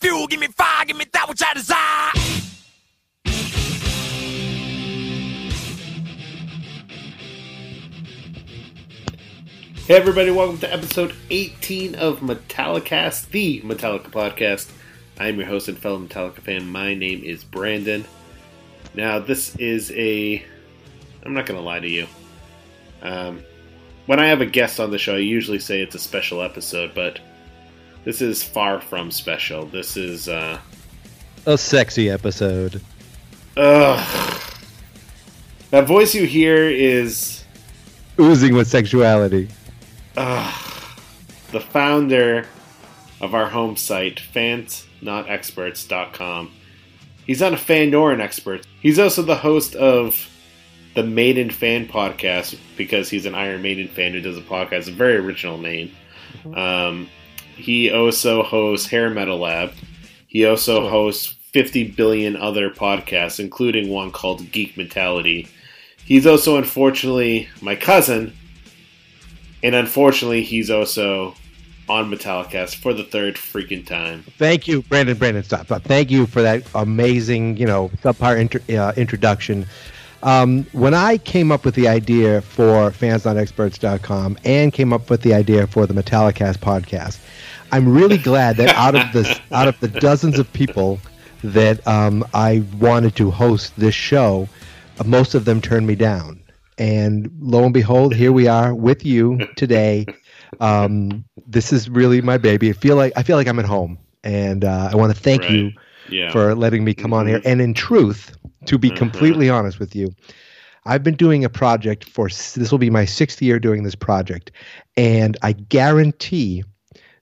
fuel, give me fire, give me that which I desire. Hey everybody, welcome to episode 18 of Metallicast, the Metallica podcast. I'm your host and fellow Metallica fan. My name is Brandon. Now, this is a. I'm not going to lie to you. Um, when I have a guest on the show, I usually say it's a special episode, but this is far from special. This is. Uh, A sexy episode. ugh. That voice you hear is. Oozing with sexuality. Ugh. the founder of our home site, fansnotexperts.com. He's not a fan nor an expert. He's also the host of the Maiden Fan podcast because he's an Iron Maiden fan who does a podcast. A very original name. Um, he also hosts Hair Metal Lab. He also hosts 50 billion other podcasts, including one called Geek Mentality. He's also, unfortunately, my cousin, and unfortunately, he's also on Metallicast for the third freaking time. Thank you, Brandon. Brandon, stop. stop. Thank you for that amazing, you know, subpar inter- uh, introduction. Um, when I came up with the idea for fansnotexperts.com and came up with the idea for the Metallicast podcast, I'm really glad that out of the out of the dozens of people that um, I wanted to host this show, uh, most of them turned me down. And lo and behold, here we are with you today. Um, this is really my baby. I feel like I feel like I'm at home, and uh, I want to thank Right. you Yeah. for letting me come on here. And in truth, to be Mhm. completely honest with you, I've been doing a project for this will be my sixth year doing this project, and I guarantee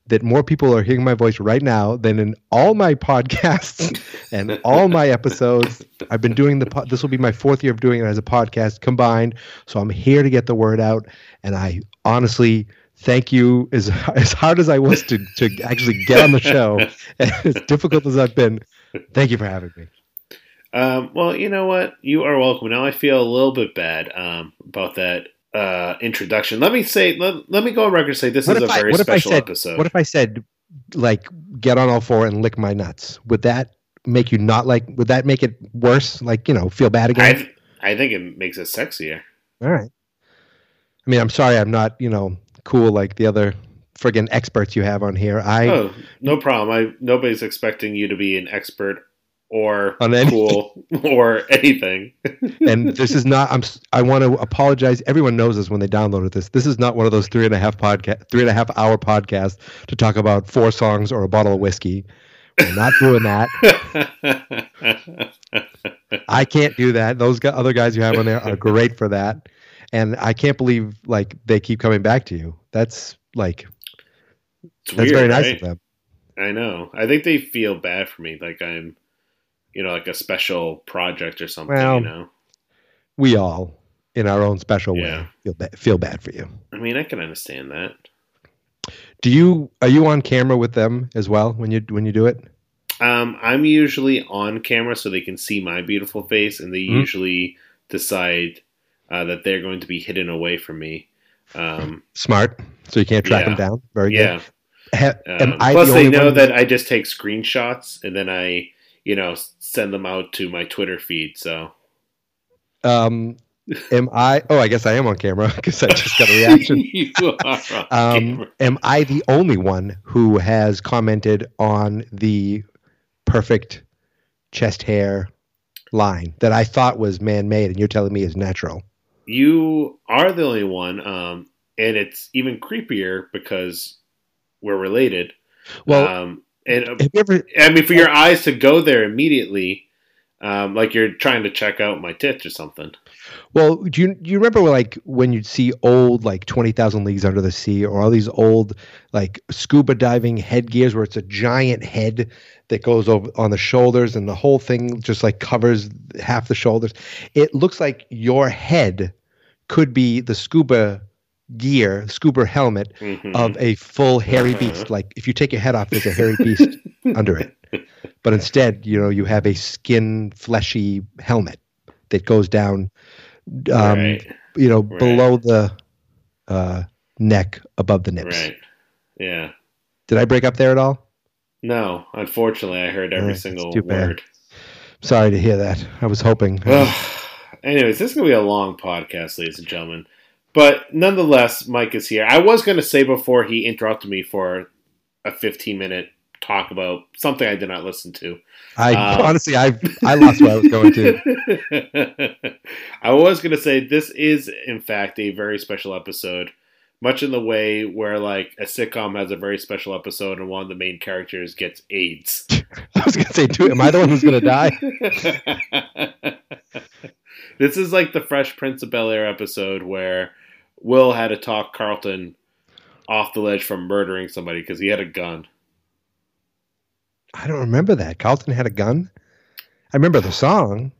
that more people are hearing my voice right now than in all my podcasts and all my episodes. I've been doing the po- this will be my fourth year of doing it as a podcast combined, so I'm here to get the word out. And I honestly thank you as as hard as I was to to actually get on the show, as difficult as I've been. Thank you for having me. Um, well, you know what? You are welcome. Now I feel a little bit bad um, about that uh, introduction. Let me say, let, let me go on record and say this is a very what if I special said episode. what if I said like get on all four and lick my nuts? Would that make you not like? Would that make it worse? Like you know, feel bad again? I, I think it makes it sexier. All right. I mean, I'm sorry, I'm not you know cool like the other friggin' experts you have on here. I oh, no problem. I nobody's expecting you to be an expert or On anything. cool or anything. and this is not. I'm. I want to apologize. Everyone knows this when they downloaded this. This is not one of those three and a half podcast, three and a half hour podcasts to talk about four songs or a bottle of whiskey. We're not doing that. I can't do that. Those other guys you have on there are great for that, and I can't believe like they keep coming back to you. That's like It's that's weird, very nice right? of them. I know. I think they feel bad for me, like I'm, you know, like a special project or something. Well, you know, We all, in our own special Yeah. way, feel bad, feel bad for you. I mean, I can understand that. Do you are you on camera with them as well when you when you do it? Um, I'm usually on camera so they can see my beautiful face, and they Mhm. usually decide uh, that they're going to be hidden away from me. Um, Smart, so you can't track Yeah. them down. Very yeah. good. Ha- Um, I plus, the they know that I just take screenshots and then I, you know, send them out to my Twitter feed. So Um, am I? Oh, I guess I am on camera because I just got a reaction. you are Um, am I the only one who has commented on the perfect chest hair line that I thought was man made, and you're telling me is natural? You are the only one, um, and it's even creepier because we're related. Well, um, and ever? I mean, for your eyes to go there immediately, um, like you're trying to check out my tits or something. Well, do you do you remember like when you'd see old like Twenty Thousand Leagues Under the Sea or all these old like scuba diving headgears where it's a giant head that goes over on the shoulders and the whole thing just like covers half the shoulders. It looks like your head could be the scuba gear, scuba helmet Mhm. of a full hairy Uh-huh. beast. Like if you take your head off, there's a hairy beast under it. But instead, you know, you have a skin, fleshy helmet that goes down, um, right, you know, Right. below the uh, neck, above the nips. right, yeah. Did I break up there at all? No, unfortunately, I heard every it's single too bad. word. Sorry to hear that. I was hoping. Anyways, this is gonna be a long podcast, ladies and gentlemen. But nonetheless, Mike is here. I was gonna say before he interrupted me for a 15 minute talk about something I did not listen to. I Um, honestly, I I lost what I was going to. I was going to say this is, in fact, a very special episode, much in the way where like a sitcom has a very special episode and one of the main characters gets AIDS. I was going to say, too, am I the one who's going to die? this is like the Fresh Prince of Bel Air episode where Will had to talk Carlton off the ledge from murdering somebody because he had a gun. I don't remember that. Carlton had a gun. I remember the song.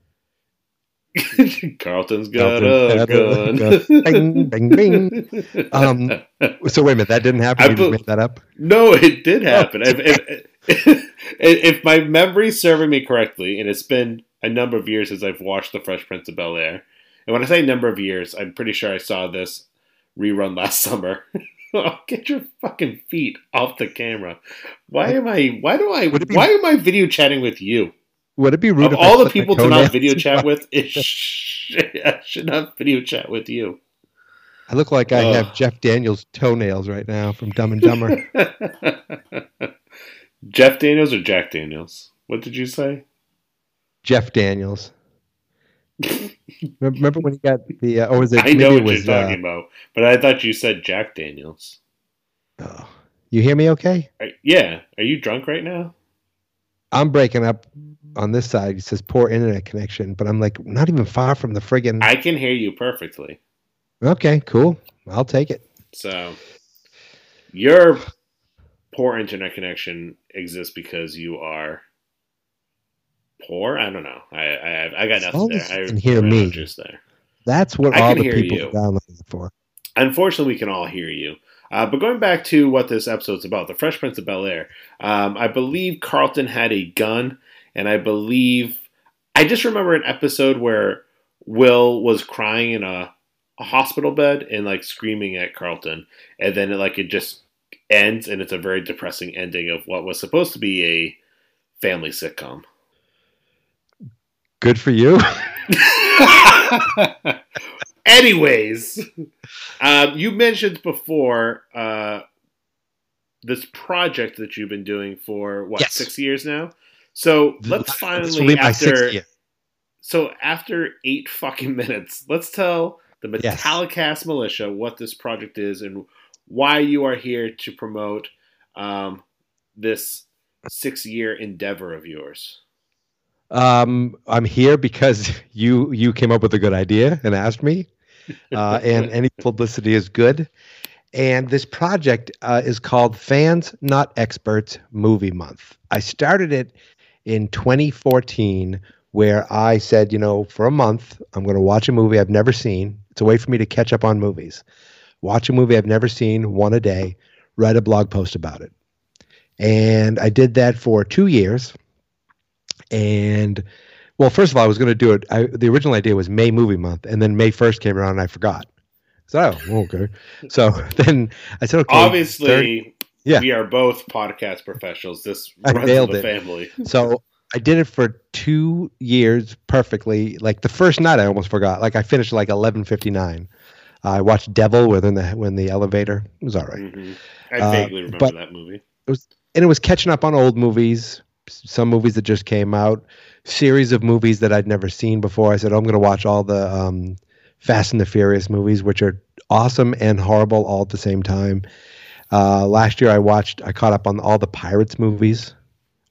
Carlton's got Carlton a gun. gun. Bing, bing, Um, So wait a minute, that didn't happen. I You made that up. No, it did happen. Oh, if, if, if my memory's serving me correctly, and it's been a number of years since I've watched The Fresh Prince of Bel Air, and when I say number of years, I'm pretty sure I saw this rerun last summer. Oh, Get your fucking feet off the camera. Why am I? Why do I? Be- Why am I video chatting with you? Would it be rude Of if I all the people to not video chat with, it sh- I should not video chat with you. I look like I Ugh. have Jeff Daniels toenails right now from Dumb and Dumber. Jeff Daniels or Jack Daniels? What did you say? Jeff Daniels. Remember when he got the, uh, or was it? I know what was, you're talking uh, about, but I thought you said Jack Daniels. oh. You hear me okay? Are- yeah, are you drunk right now? I'm breaking up on this side. It says poor internet connection, but I'm like not even far from the friggin' I can hear you perfectly. Okay, cool. I'll take it. So your poor internet connection exists because you are poor. I don't know. I I, I got As nothing there. I can hear me. just there. That's what I all the people you. are downloading for. Unfortunately, we can all hear you. Uh, but going back to what this episode's about, The Fresh Prince of Bel Air, um, I believe Carlton had a gun, and I believe I just remember an episode where Will was crying in a, a hospital bed and like screaming at Carlton, and then it, like it just ends, and it's a very depressing ending of what was supposed to be a family sitcom. Good for you. Anyways, um, you mentioned before uh, this project that you've been doing for what Yes. six years now. So let's finally be my sixth after so after eight fucking minutes, let's tell the Yes. Metallicast militia what this project is and why you are here to promote um, this six-year endeavor of yours. Um, I'm here because you you came up with a good idea and asked me, uh, and any publicity is good. And this project uh, is called Fans Not Experts Movie Month. I started it in 2014, where I said, you know, for a month I'm going to watch a movie I've never seen. It's a way for me to catch up on movies. Watch a movie I've never seen, one a day. Write a blog post about it. And I did that for two years. And well, first of all, I was going to do it. I, the original idea was May movie month, and then May first came around, and I forgot. So oh, okay. So then I said, okay. Obviously, yeah. we are both podcast professionals. This I runs nailed the it. family. So I did it for two years perfectly. Like the first night, I almost forgot. Like I finished like eleven fifty nine. I watched Devil within the when the elevator. It was all right. Mhm. I Uh, vaguely remember but- that movie. It was and it was catching up on old movies, some movies that just came out, series of movies that I'd never seen before. I said, oh, I'm going to watch all the um, Fast and the Furious movies, which are awesome and horrible all at the same time. Uh, last year, I watched, I caught up on all the Pirates movies,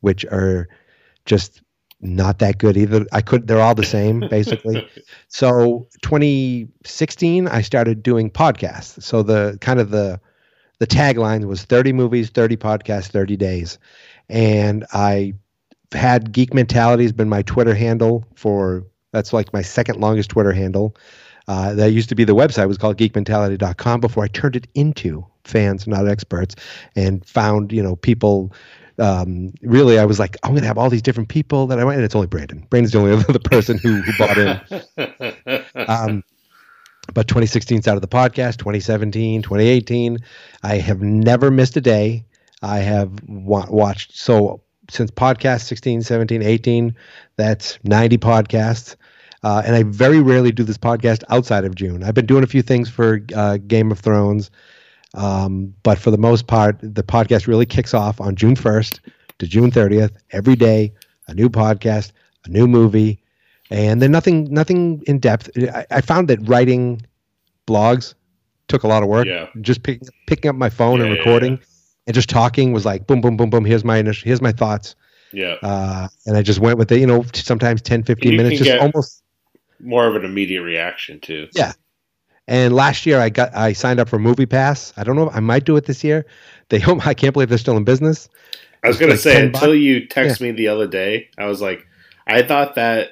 which are just not that good either. I could, they're all the same basically. So 2016, I started doing podcasts. So the kind of the the tagline was 30 movies, 30 podcasts, 30 days. And I had Geek Mentality has been my Twitter handle for that's like my second longest Twitter handle. Uh, that used to be the website was called geekmentality.com before I turned it into fans, not experts, and found, you know, people um, really I was like, I'm gonna have all these different people that I want and it's only Brandon. Brandon's the only other person who, who bought in. Um, but 2016 of the podcast, 2017, 2018. I have never missed a day. I have wa- watched so since podcast 16, 17, 18, that's 90 podcasts. Uh, and I very rarely do this podcast outside of June. I've been doing a few things for uh, Game of Thrones, um, but for the most part, the podcast really kicks off on June 1st to June 30th. Every day, a new podcast, a new movie, and then nothing, nothing in depth. I, I found that writing blogs took a lot of work. Yeah. Just picking picking up my phone and Yeah, yeah, recording and just talking was like boom, boom, boom, boom. Here's my initial, here's my thoughts. Yeah. Uh, and I just went with it, you know, sometimes 10, 15 You minutes, just almost. More of an immediate reaction too. Yeah. And last year I got, I signed up for Movie Pass. I don't know, I might do it this year. They hope, I can't believe they're still in business. I was It's gonna say 10 until you text me the other day, I was like, I thought that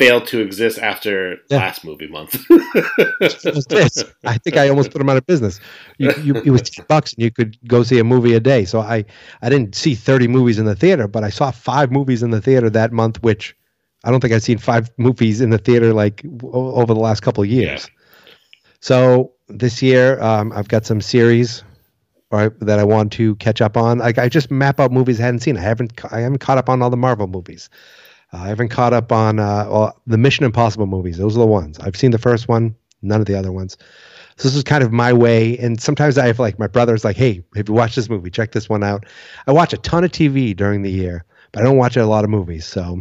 failed to exist after Yeah. last movie month. This. I think I almost put them out of business. You, you, it was 10 bucks and you could go see a movie a day. So I, I didn't see 30 movies in the theater, but I saw five movies in the theater that month, which I don't think I've seen five movies in the theater like w- over the last couple of years. So this year, um, I've got some series right, that I want to catch up on. Like I just map out movies I hadn't seen. I haven't, I haven't caught up on all the Marvel movies. Uh, I haven't caught up on uh, all, the Mission Impossible movies. Those are the ones I've seen. The first one, none of the other ones. So this is kind of my way. And sometimes I have like my brother's like, "Hey, have you watched this movie? Check this one out." I watch a ton of TV during the year, but I don't watch a lot of movies. So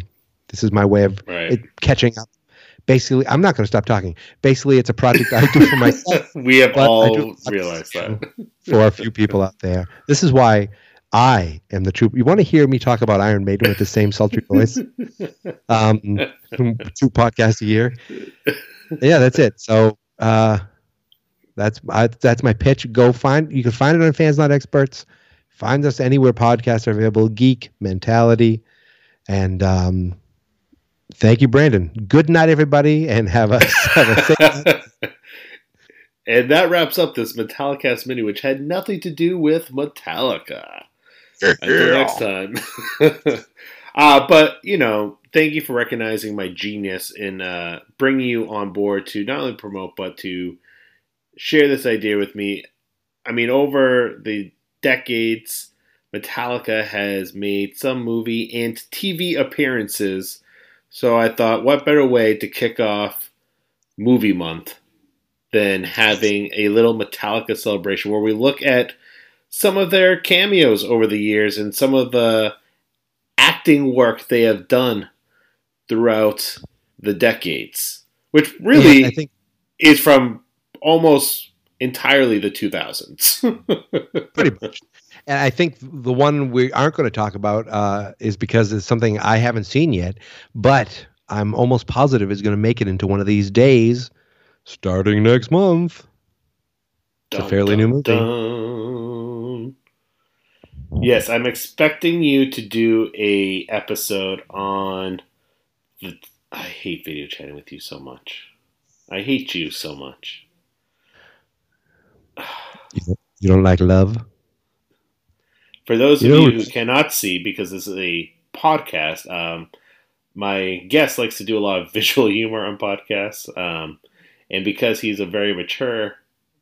this is my way of right. it, catching up. Basically, I'm not going to stop talking. Basically, it's a project I do for myself we have all realized that. for a few people out there. This is why I am the true. You want to hear me talk about Iron Maiden with the same sultry voice? Um, two podcasts a year. Yeah, that's it. So uh, that's I, that's my pitch. Go find. You can find it on Fans Not Experts. Find us anywhere podcasts are available. Geek Mentality, and um, thank you, Brandon. Good night, everybody, and have a have a safe and that wraps up this Metallicast mini, which had nothing to do with Metallica. Until next time. uh, but, you know, thank you for recognizing my genius in uh, bringing you on board to not only promote, but to share this idea with me. I mean, over the decades, Metallica has made some movie and TV appearances. So I thought, what better way to kick off movie month than having a little Metallica celebration where we look at some of their cameos over the years and some of the acting work they have done throughout the decades, which really And I think is from almost entirely the 2000s. pretty much. And I think the one we aren't going to talk about uh, is because it's something I haven't seen yet, but I'm almost positive is going to make it into one of these days, starting next month. It's a fairly new movie. dun. Yes, I'm expecting you to do a episode on the. I hate video chatting with you so much. I hate you so much. You don't like love? For those of You know, you who cannot see, because this is a podcast, um, my guest likes to do a lot of visual humor on podcasts. Um, and because he's a very mature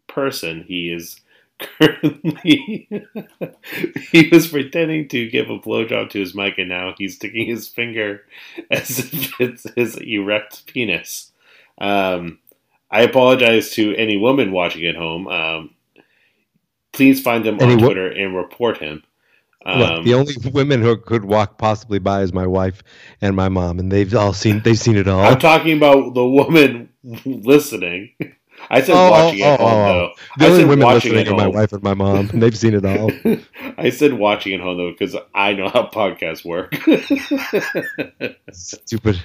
person, he is currently he was pretending to give a blowjob to his mic, and now he's sticking his finger as if it's his erect penis. Um, I apologize to any woman watching at home. Um, please find him Any on wo- Twitter and report him. Look, Um, the only women who could walk possibly by is my wife and my mom, and they've all seen they've seen it all. I'm talking about the woman listening. I said Oh, watching oh, at home, oh, oh. though. the I only said women watching listening are my wife and my mom, and they've seen it all. I said watching at home though because I know how podcasts work. Stupid.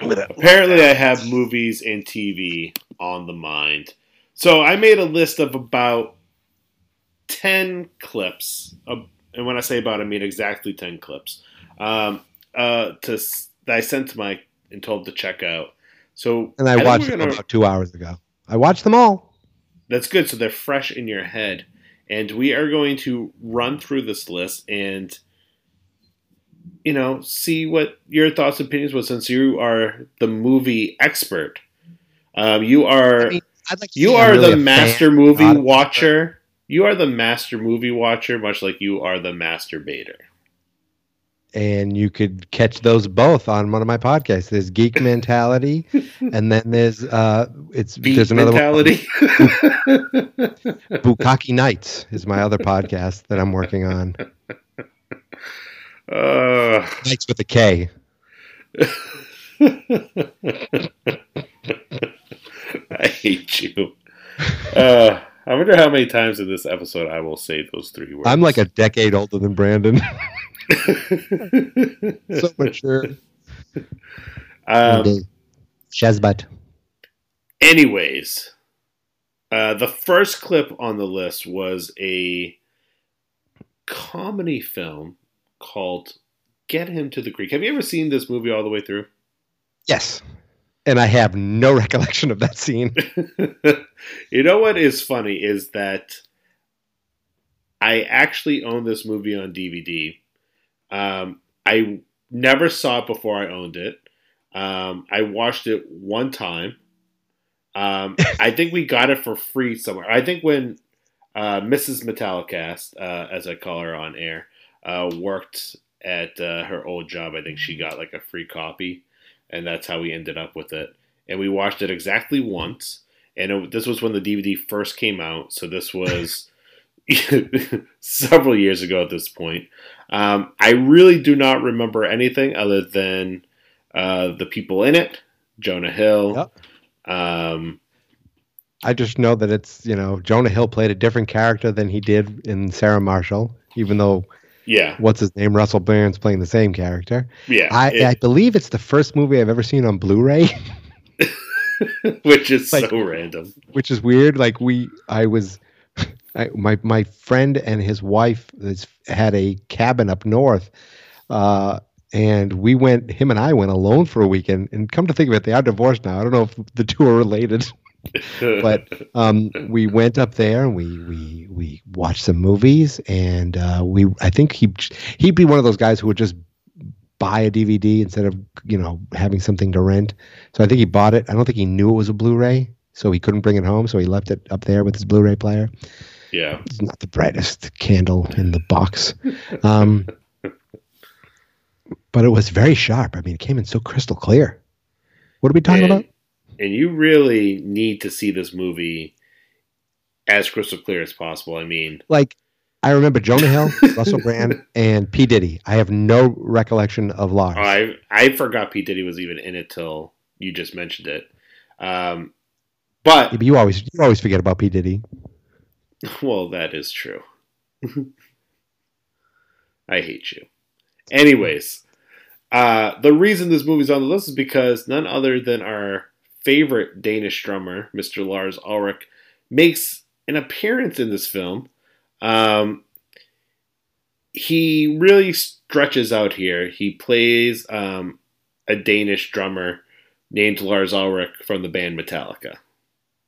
Apparently, I have movies and TV on the mind. So I made a list of about ten clips, of, and when I say about, I mean exactly ten clips. Um, uh, to that I sent to Mike and told to check out. So And I, think watched we're gonna- about two hours ago. I watched them all. That's good. So they're fresh in your head. And we are going to run through this list and, you know, see what your thoughts and opinions were since you are the movie expert. Um, you are I mean, I'd like to you are really the master fan, movie watcher You are the master movie watcher, much like you are the masturbator. And you could catch those both on one of my podcasts. There's Geek Mentality, and then there's uh, it's Beat there's another mentality. one. Bukaki Nights is my other podcast that I'm working on. uh, Nights with a K. I hate you. Uh, I wonder how many times in this episode I will say those three words. I'm like a decade older than Brandon. so mature. um, Shazbat. anyways, uh, the first clip on the list was a comedy film called Get Him to the Greek. Have you ever seen this movie all the way through? Yes. And I have no recollection of that scene. you know what is funny is that I actually own this movie on DVD. Um, I never saw it before I owned it. Um, I watched it one time. Um, I think we got it for free somewhere. I think when uh, Mrs. Metallicast, uh, as I call her on air, uh, worked at uh, her old job, I think she got like a free copy, and that's how we ended up with it. And we watched it exactly once. And it, this was when the DVD first came out, so this was several years ago at this point. Um, I really do not remember anything other than uh, the people in it, Jonah Hill. Yep. Um, I just know that it's, you know, Jonah Hill played a different character than he did in Sarah Marshall, even though yeah, what's his name? Russell Brand's playing the same character. yeah, I, it- I believe it's the first movie I've ever seen on Blu-ray, which is like- so random. which is weird. Like we, I was, I, my my friend and his wife is, had a cabin up north, uh, and we went. Him and I went alone for a weekend. And come to think of it, they are divorced now. I don't know if the two are related. but um, we went up there and we we we watched some movies and uh, we I think he he'd be one of those guys who would just buy a DVD instead of you know having something to rent. So I think he bought it. I don't think he knew it was a Blu-ray, so he couldn't bring it home. So he left it up there with his Blu-ray player. Yeah, It's not the brightest candle in the box, um, but it was very sharp. I mean, it came in so crystal clear. What are we talking and, about? and you really need to see this movie as crystal clear as possible. I mean, like I remember Jonah Hill, Russell Brand, and P Diddy. I have no recollection of Lars. I I forgot P Diddy was even in it till you just mentioned it. Um, but Yeah, but you always you always forget about P Diddy. Well, that is true. I hate you. Anyways, uh, the reason this movie's on the list is because none other than our favorite Danish drummer, Mr. Lars Ulrich, makes an appearance in this film. Um, he really stretches out here. He plays um, a Danish drummer named Lars Ulrich from the band Metallica.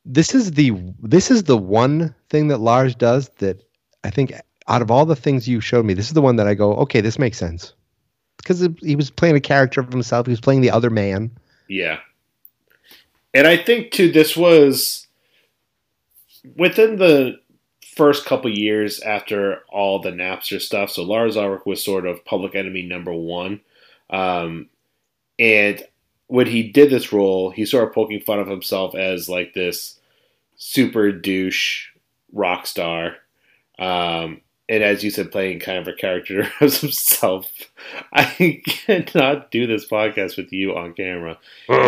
This is the this is the one thing that Lars does that I think out of all the things you showed me, this is the one that I go, okay, this makes sense. Because he was playing a character of himself. He was playing the other man. Yeah. And I think too this was within the first couple years after all the Napster stuff. So Lars Ulrich was sort of public enemy number one. Um, and when he did this role, he started poking fun of himself as like this super douche rock star. Um, and as you said, playing kind of a character of himself. I cannot do this podcast with you on camera.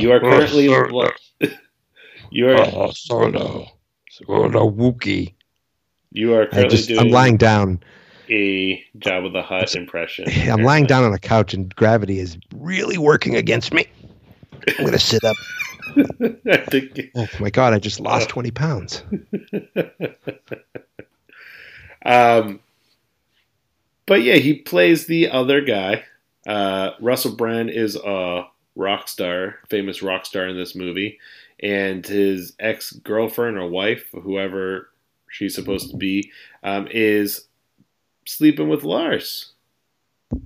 You are currently you are Oh, Solo. Solo Wookie. you are I currently just, doing I'm lying down. a Jabba the Hutt impression. I'm lying down on a couch and gravity is really working against me. I'm gonna sit up. Think Oh my god, I just lost 20 pounds. Um, but yeah, he plays the other guy. Uh, Russell Brand is a rock star, famous rock star in this movie, and his ex girlfriend or wife, whoever she's supposed to be, um, is sleeping with Lars.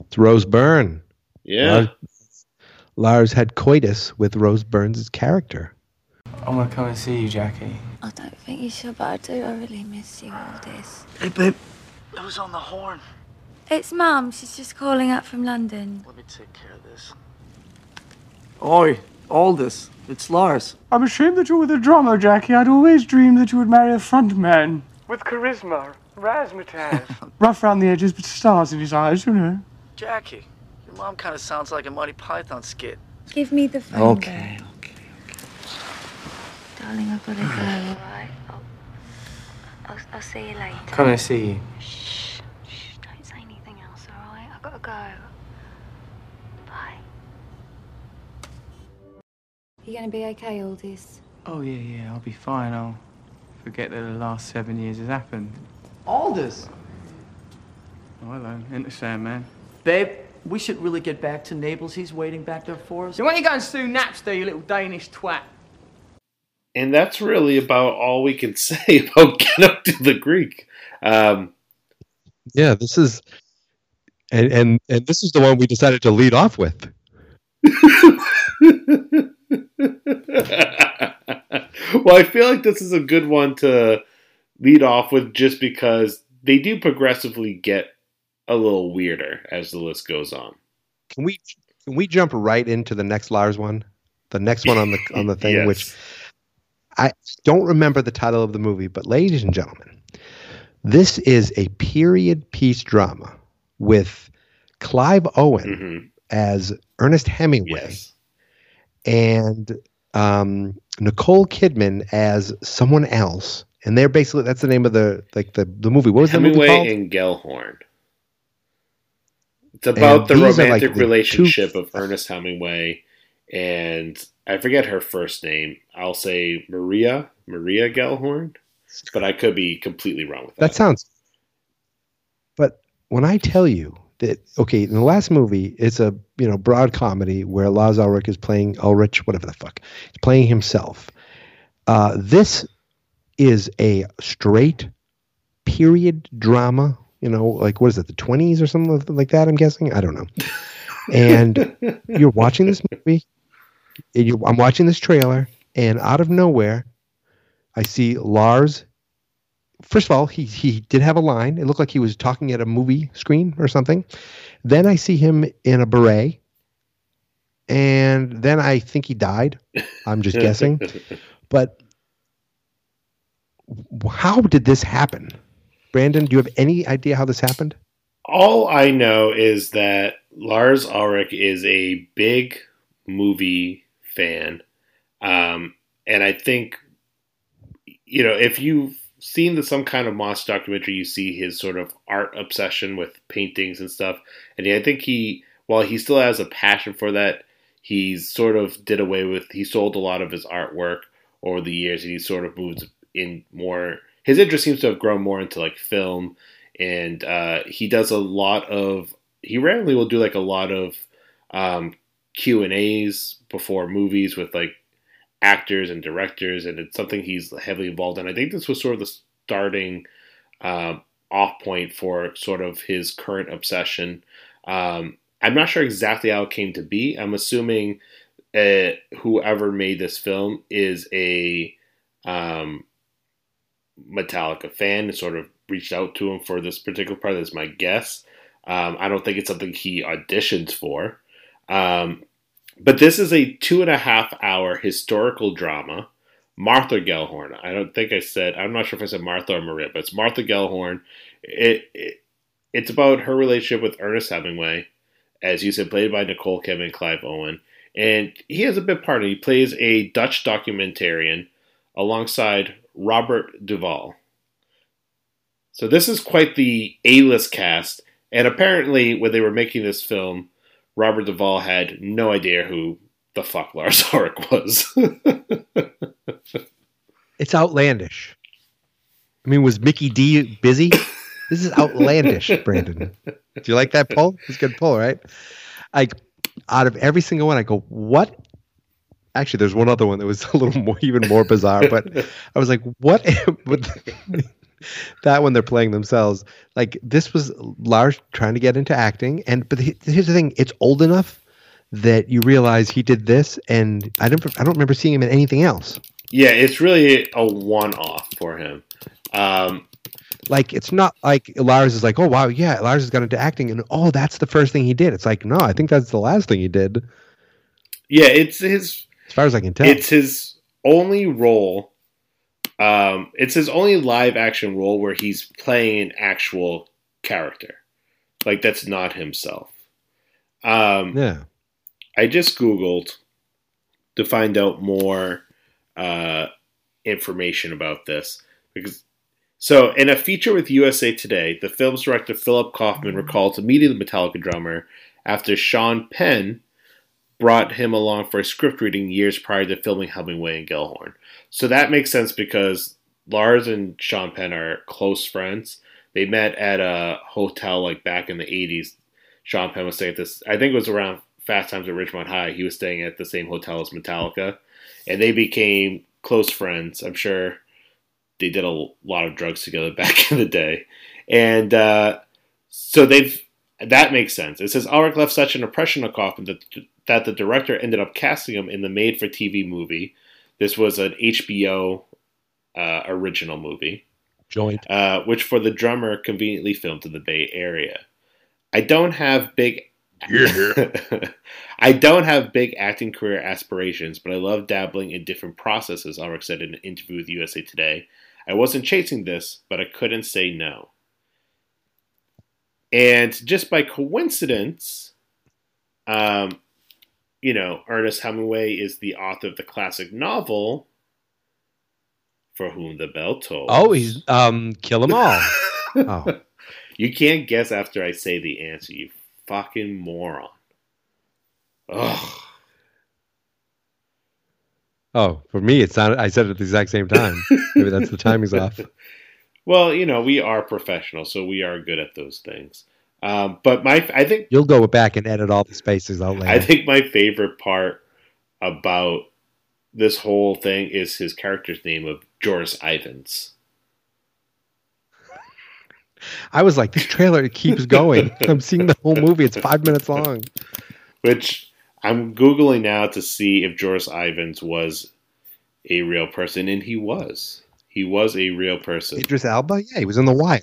It's Rose Byrne. Yeah, Lars, Lars had coitus with Rose Byrne's character. I'm gonna come and see you, Jackie. I don't think you should, but I do. I really miss you, Aldous. Hey, babe. Who's on the horn? It's Mum. She's just calling up from London. Let me take care of this. Oi, Aldous. It's Lars. I'm ashamed that you're with the drummer, Jackie. I'd always dreamed that you would marry a frontman. With charisma, razzmatazz. Rough around the edges, but stars in his eyes, you know. Jackie, your mom kind of sounds like a Monty Python skit. Give me the phone. Okay, okay, okay. Darling, I've got to go, alright? I'll, I'll, I'll see you later. Come and see you. Shh, shh, don't say anything else, alright? I've got to go. Bye. You gonna be okay, Aldous? Oh, yeah, yeah, I'll be fine. I'll forget that the last seven years has happened. Aldous. Oh, hello. Enter Sandman. Babe, we should really get back to Naples. He's waiting back there for us. So why don't you go and sue Napster, you little Danish twat? And that's really about all we can say about Get Up to the Greek. Um, Yeah, this is, and and and this is the one we decided to lead off with. well, I feel like this is a good one to lead off with just because they do progressively get a little weirder as the list goes on. Can we can we jump right into the next Lars one? The next one on the on the thing, Yes. which I don't remember the title of the movie, but ladies and gentlemen, this is a period piece drama with Clive Owen Mhm. as Ernest Hemingway Yes. and um, Nicole Kidman as someone else. And they're basically that's the name of the like the, the movie. What was the movie Hemingway called? and Gellhorn. It's about And the like, romantic the relationship two- of Ernest Hemingway and I forget her first name. I'll say Maria Maria Gellhorn, but I could be completely wrong with that. That sounds. But when I tell you that, okay, in the last movie, it's a you know broad comedy where Lars Ulrich is playing Ulrich, whatever the fuck, he's playing himself. Uh, this is a straight period drama. You know, like what is it, the twenties or something like that? I'm guessing. I don't know. And you're watching this movie. and you're, I'm watching this trailer, and out of nowhere, I see Lars first of all, he he did have a line. It looked like he was talking at a movie screen or something. Then I see him in a beret, and then I think he died. I'm just guessing, but how did this happen, Brandon? Do you have any idea how this happened? All I know is that Lars Ulrich is a big movie fan. Um, and I think, you know, if you've seen the, some kind of Monster documentary, you see his sort of art obsession with paintings and stuff. And I think he, while he still has a passion for that, he's sort of did away with, he sold a lot of his artwork over the years and he sort of moved in more, his interest seems to have grown more into like film and uh, he does a lot of he randomly will do like a lot of um, q and a's before movies with like actors and directors and it's something he's heavily involved in. I think this was sort of the starting um, off point for sort of his current obsession. Um, i'm not sure exactly how it came to be. I'm assuming uh, whoever made this film is a um, Metallica fan and sort of reached out to him for this particular part. That's my guess. Um, I don't think it's something he auditions for. Um, but this is a two and a half hour historical drama. Martha Gellhorn. I don't think I said. I'm not sure if I said Martha or Maria, but it's Martha Gellhorn. It, it it's about her relationship with Ernest Hemingway, as you said, played by Nicole Kidman Clive Owen, and he has a bit part. He plays a Dutch documentarian alongside Robert Duvall. So this is quite the A-list cast, and apparently when they were making this film, Robert Duvall had no idea who the fuck Lars Ulrich was. It's outlandish. I mean, was Mickey D busy? This is outlandish, Brandon. Do you like that pull? It's a good pull, right? Like out of every single one, I go, what? Actually, there's one other one that was a little more, even more bizarre. But I was like, what? that one, they're playing themselves. Like this was Lars trying to get into acting, and but he- here's the thing: it's old enough that you realize he did this, and I don't, I don't remember seeing him in anything else. Yeah, it's really a one-off for him. Um, Like it's not like Lars is like, oh wow, yeah, Lars has got into acting, and oh, that's the first thing he did. It's like, no, I think that's the last thing he did, yeah, it's his far as I can tell. it's his only role. Um, it's his only live action role where he's playing an actual character, like that's not himself. Um, yeah. I just googled to find out more uh, information about this because. So, in a feature with USA Today, the film's director Philip Kaufman recalls meeting the Metallica drummer after Sean Penn brought him along for a script reading years prior to filming Hemingway and Gellhorn. So that makes sense because Lars and Sean Penn are close friends. They met at a hotel like back in the 80s. Sean Penn was staying at this, I think it was around Fast Times at Ridgemont High. He was staying at the same hotel as Metallica. And they became close friends. I'm sure they did a lot of drugs together back in the day. And uh, so they've, that makes sense. It says Ulrich left such an impression on Kaufman that, that the director ended up casting him in the made for TV movie. This was an HBO uh, original movie Joint. uh, which for the drummer conveniently filmed in the Bay Area. I don't have big. I don't have big acting career aspirations, but I love dabbling in different processes. Ulrich said in an interview with USA Today. I wasn't chasing this, but I couldn't say no. And just by coincidence, um, you know, Ernest Hemingway is the author of the classic novel "For Whom the Bell Tolls." Oh, he's um, kill them all. oh, You can't guess after I say the answer, you fucking moron. Ugh. oh, for me, it sounded. I said it at the exact same time. Maybe that's the timing's off. Well, you know, we are professionals, so we are good at those things. Um, but my, I think, You'll go back and edit all the spaces out later. I think my favorite part about this whole thing is his character's name of Joris Ivens. I was like, this trailer keeps going. I'm seeing the whole movie. It's five minutes long. which I'm googling now to see if Joris Ivens was a real person, and he was. He was a real person. Idris Elba? Yeah, he was in The Wire.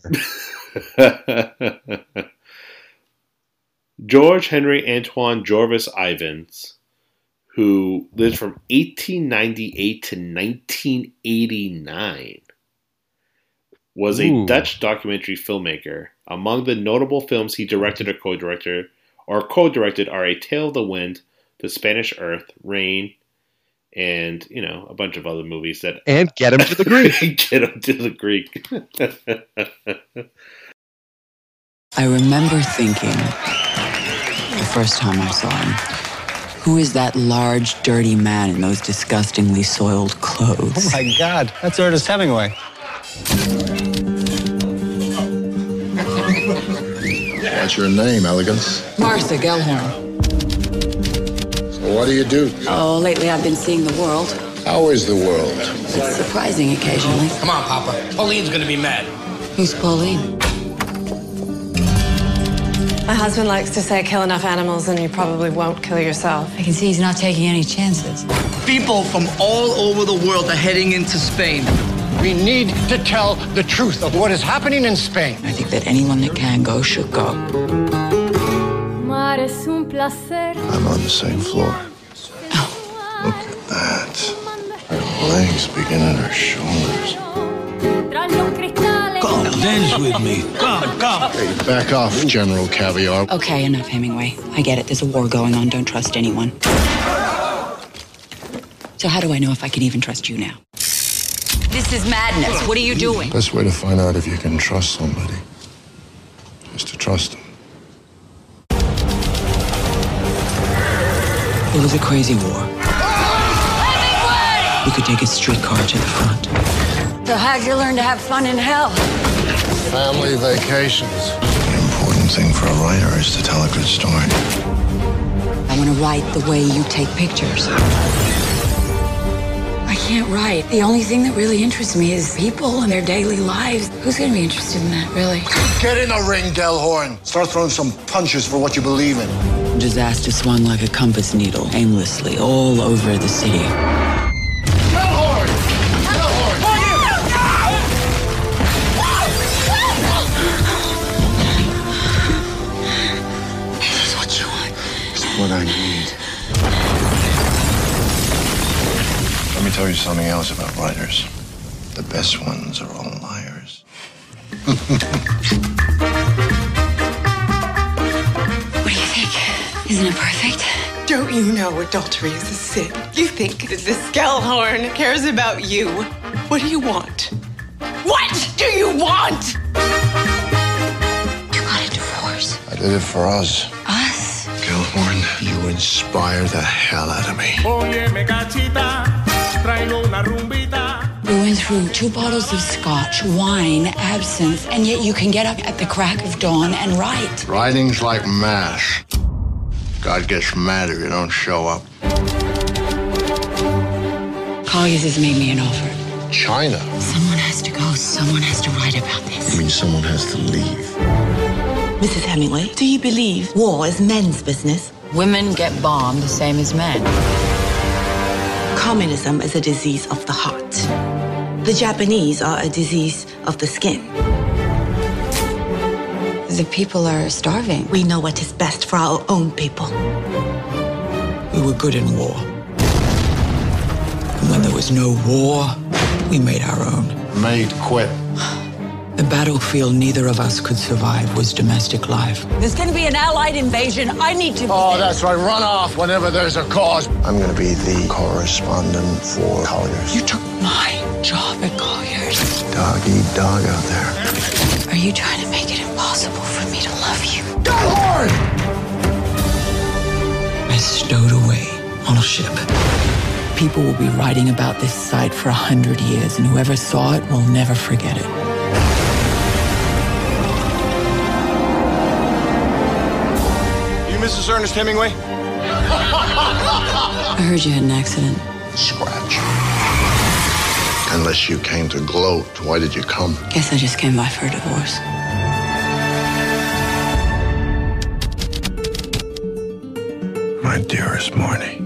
George Henry Antoine Jorvis Ivens, who lived from 1898 to 1989, was a Ooh. Dutch documentary filmmaker. Among the notable films he directed or co-directed or co-directed are A Tale of the Wind, The Spanish Earth, Rain, and you know a bunch of other movies that And get him to the Greek. get him to the Greek. I remember thinking, the first time I saw him, who is that large, dirty man in those disgustingly soiled clothes? Oh my God, that's Ernest Hemingway. What's your name, Elegance? Martha Gellhorn. So what do you do? Oh, lately I've been seeing the world. How is the world? It's surprising occasionally. Come on, Papa. Pauline's gonna be mad. Who's Pauline? My husband likes to say kill enough animals and you probably won't kill yourself. I can see he's not taking any chances. People from all over the world are heading into Spain. We need to tell the truth of what is happening in Spain. I think that anyone that can go should go. I'm on the same floor. Look at that. Her legs begin at her shoulders. Come, dance with me. Come, come. Hey, back off, General Caviar. Okay, enough, Hemingway. I get it. There's a war going on. Don't trust anyone. So, how do I know if I can even trust you now? This is madness. What are you doing? Best way to find out if you can trust somebody is to trust them. It was a crazy war. Hemingway! You could take a streetcar to the front. So how'd you learn to have fun in hell? Family vacations. The important thing for a writer is to tell a good story. I want to write the way you take pictures. I can't write. The only thing that really interests me is people and their daily lives. Who's going to be interested in that, really? Get in the ring, Gellhorn. Start throwing some punches for what you believe in. Disaster swung like a compass needle, aimlessly, all over the city. I need. Let me tell you something else about writers. The best ones are all liars. What do you think? Isn't it perfect? Don't you know adultery is a sin? You think that this Gellhorn cares about you? What do you want? What do you want? You got a divorce. I did it for us. Us? Gellhorn, you inspire the hell out of me. Óyeme, cachita, traigo una rumbita. We went through two bottles of scotch, wine, absinthe, and yet you can get up at the crack of dawn and write. Writing's like mass. God gets mad if you don't show up. Colliers has made me an offer. China. Someone has to go. Someone has to write about this. I mean, someone has to leave. Mrs. Hemingway, do you believe war is men's business? Women get bombed the same as men. Communism is a disease of the heart. The Japanese are a disease of the skin. The people are starving. We know what is best for our own people. We were good in war. And when there was no war, we made our own. Made quit. The battlefield neither of us could survive was domestic life. There's going to be an allied invasion. I need to. Oh, that's right. Run off whenever there's a cause. I'm going to be the correspondent for Colliers. You took my job at Colliers. Dog eat dog out there. Are you trying to make it impossible for me to love you? Go hard! I stowed away on a ship. People will be writing about this site for a hundred years, and whoever saw it will never forget it. Mrs. Ernest Hemingway? I heard you had an accident. Scratch. Unless you came to gloat, why did you come? Guess I just came by for a divorce. My dearest Marnie.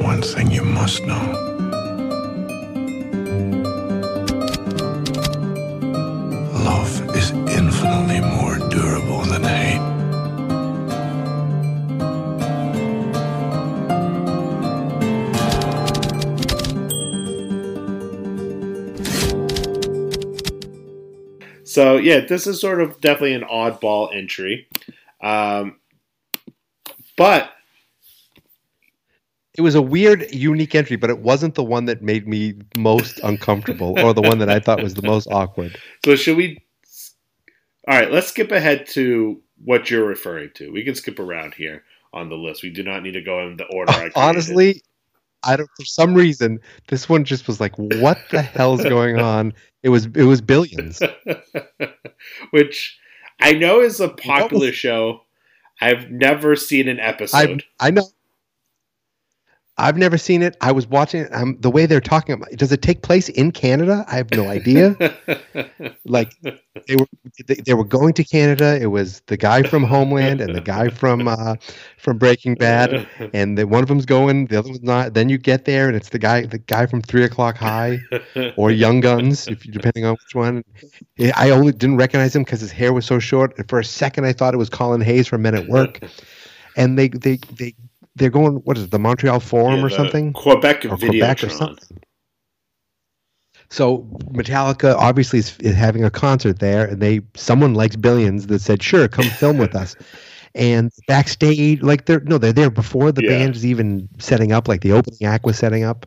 One thing you must know. So yeah, this is sort of definitely an oddball entry, um, but It was a weird, unique entry, but it wasn't the one that made me most uncomfortable or the one that I thought was the most awkward. so should we? All right, let's skip ahead to what you're referring to. We can skip around here on the list. We do not need to go in the order. I created. Honestly, I don't. For some reason, this one just was like, "What the hell's going on?" It was. It was billions. which I know is a popular show. I've never seen an I episode. I know. I've never seen it. I was watching it. Um, the way they're talking about. Does it take place in Canada? I have no idea. like they were they, they were going to Canada. It was the guy from Homeland and the guy from uh, from Breaking Bad, and the, one of them's going, the other one's not. Then you get there, and it's the guy the guy from Three O'clock High or Young Guns, if you, depending on which one. I only didn't recognize him because his hair was so short. And for a second, I thought it was Colin Hayes from Men at Work, and they they they. They're going. What is it? The Montreal Forum Yeah, or something? Quebec or Videotron. Quebec or something. So Metallica obviously is, is having a concert there, and they someone likes Billions that said, "Sure, come film with us." And backstage, like they're no, they're there before the Yeah. band is even setting up. Like the opening act was setting up,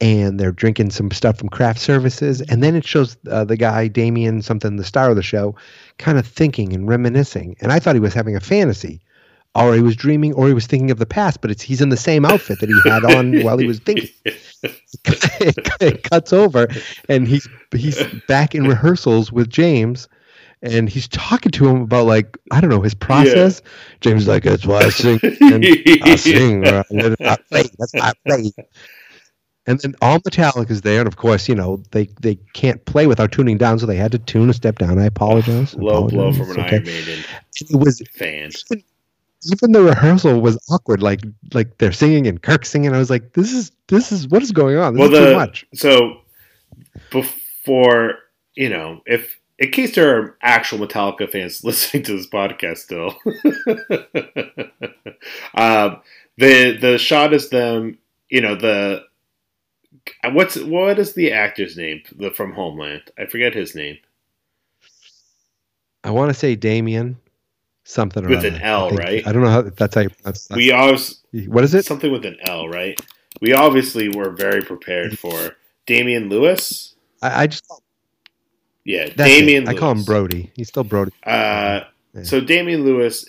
and they're drinking some stuff from craft services, and then it shows uh, the guy Damian, something, the star of the show, kind of thinking and reminiscing. And I thought he was having a fantasy, or he was dreaming, or he was thinking of the past. But it's he's in the same outfit that he had on while he was thinking it cuts over and he's he's back in rehearsals with James and he's talking to him about like I don't know his process. James is like that's why I sing. And I sing. I, I play. That's why I play. And then all Metallica is there, and of course, you know they they can't play without tuning down, so they had to tune a step down. I apologize. Low blow from an okay. Iron Maiden It was fan. even the rehearsal was awkward. Like like they're singing and Kirk singing. I was like, this is this is what is going on. This well, is the too much. so before you know, if in case there are actual Metallica fans listening to this podcast still, um, the the shot is them. You know the what's what is the actor's name the, from Homeland? I forget his name. I want to say Damian something with an L, I right? I don't know how that's how you. We always what is it? Something with an L, right? We obviously were very prepared for Damian Lewis. I, I just yeah, Damian. I call him Brody. He's still Brody. Uh, yeah. so Damian Lewis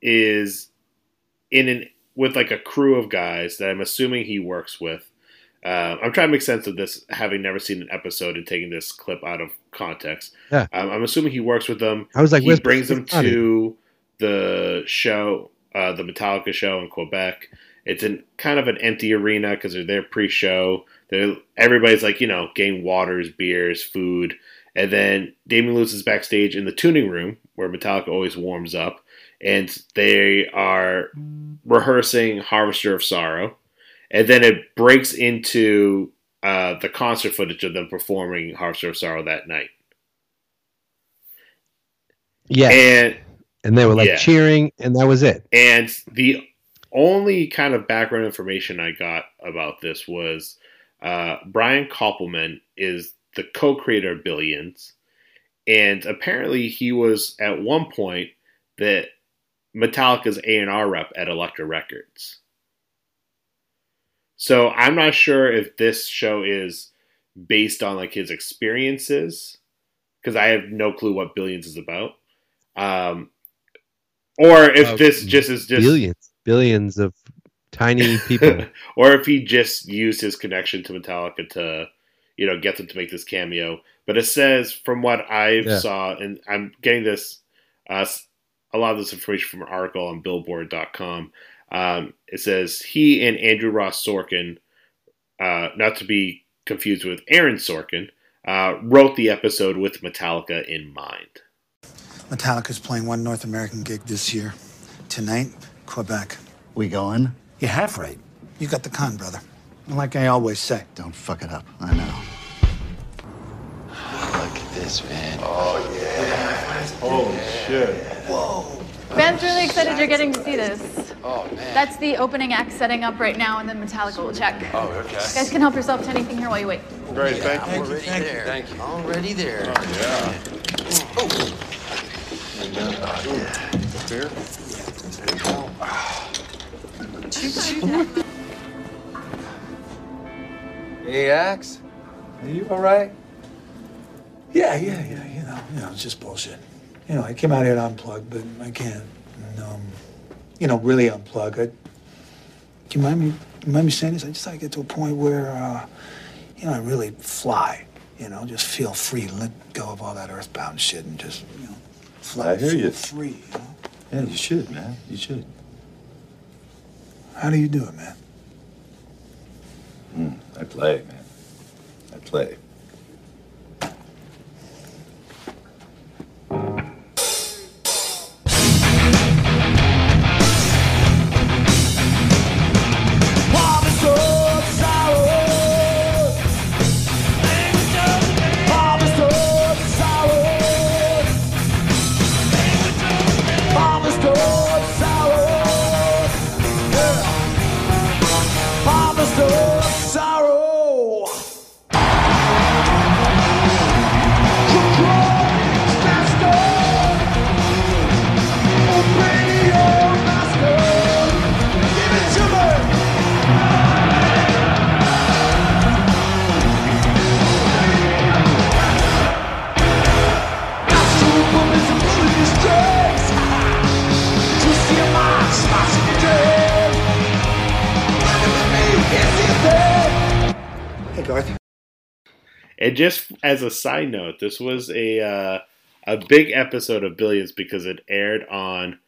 is in an with like a crew of guys that I'm assuming he works with. Uh, I'm trying to make sense of this, having never seen an episode and taking this clip out of context. Yeah. Um, I'm assuming he works with them. I was like, he brings them to the show, uh, the Metallica show in Quebec. It's in kind of an empty arena because they're there pre-show. They're, everybody's like, you know, getting waters, beers, food, and then Damian Lewis is backstage in the tuning room where Metallica always warms up, and they are rehearsing Harvester of Sorrow, and then it breaks into uh, the concert footage of them performing Harvester of Sorrow that night. Yeah, and and they were like yeah. cheering, and that was it. And the only kind of background information I got about this was uh, Brian Koppelman is the co-creator of Billions, and apparently he was at one point that Metallica's A and R rep at Elektra Records. So I'm not sure if this show is based on like his experiences, because I have no clue what Billions is about, um, or if uh, this just is just billions, billions of tiny people, or if he just used his connection to Metallica to you know, get them to make this cameo. But it says, from what I yeah. saw, and I'm getting this, uh, a lot of this information from an article on Billboard.com. Um, it says he and Andrew Ross Sorkin, uh, not to be confused with Aaron Sorkin, uh, wrote the episode with Metallica in mind. Metallica's playing one North American gig this year. Tonight, Quebec. We going? You're half right. You got the con, brother. And like I always say, don't fuck it up. I know. Look at this, man. Oh, yeah. Holy shit. Whoa. Ben's really excited you're getting to see this. Oh, man. That's the opening act setting up right now, and then Metallica will check. Oh, okay. You guys can help yourself to anything here while you wait. Great, yeah, thank you. Already thank there. You. Thank you. Already there. Oh, yeah. Oh. Oh, yeah. Beer? Hey, Axe. Are you all right? Yeah, yeah, yeah. You know, you know, it's just bullshit. You know, I came out here to unplug, but I can't. And, um, you know, really unplug. I, do you mind me? You mind me saying this? I just like to get to a point where, uh, you know, I really fly. You know, just feel free, let go of all that earthbound shit, and just, you know, fly. I hear you. Free. You know? Yeah, you should, man. You should. How do you do it, man? Mm, I play, man. I play. And just as a side note, this was a uh, a big episode of Billions because it aired on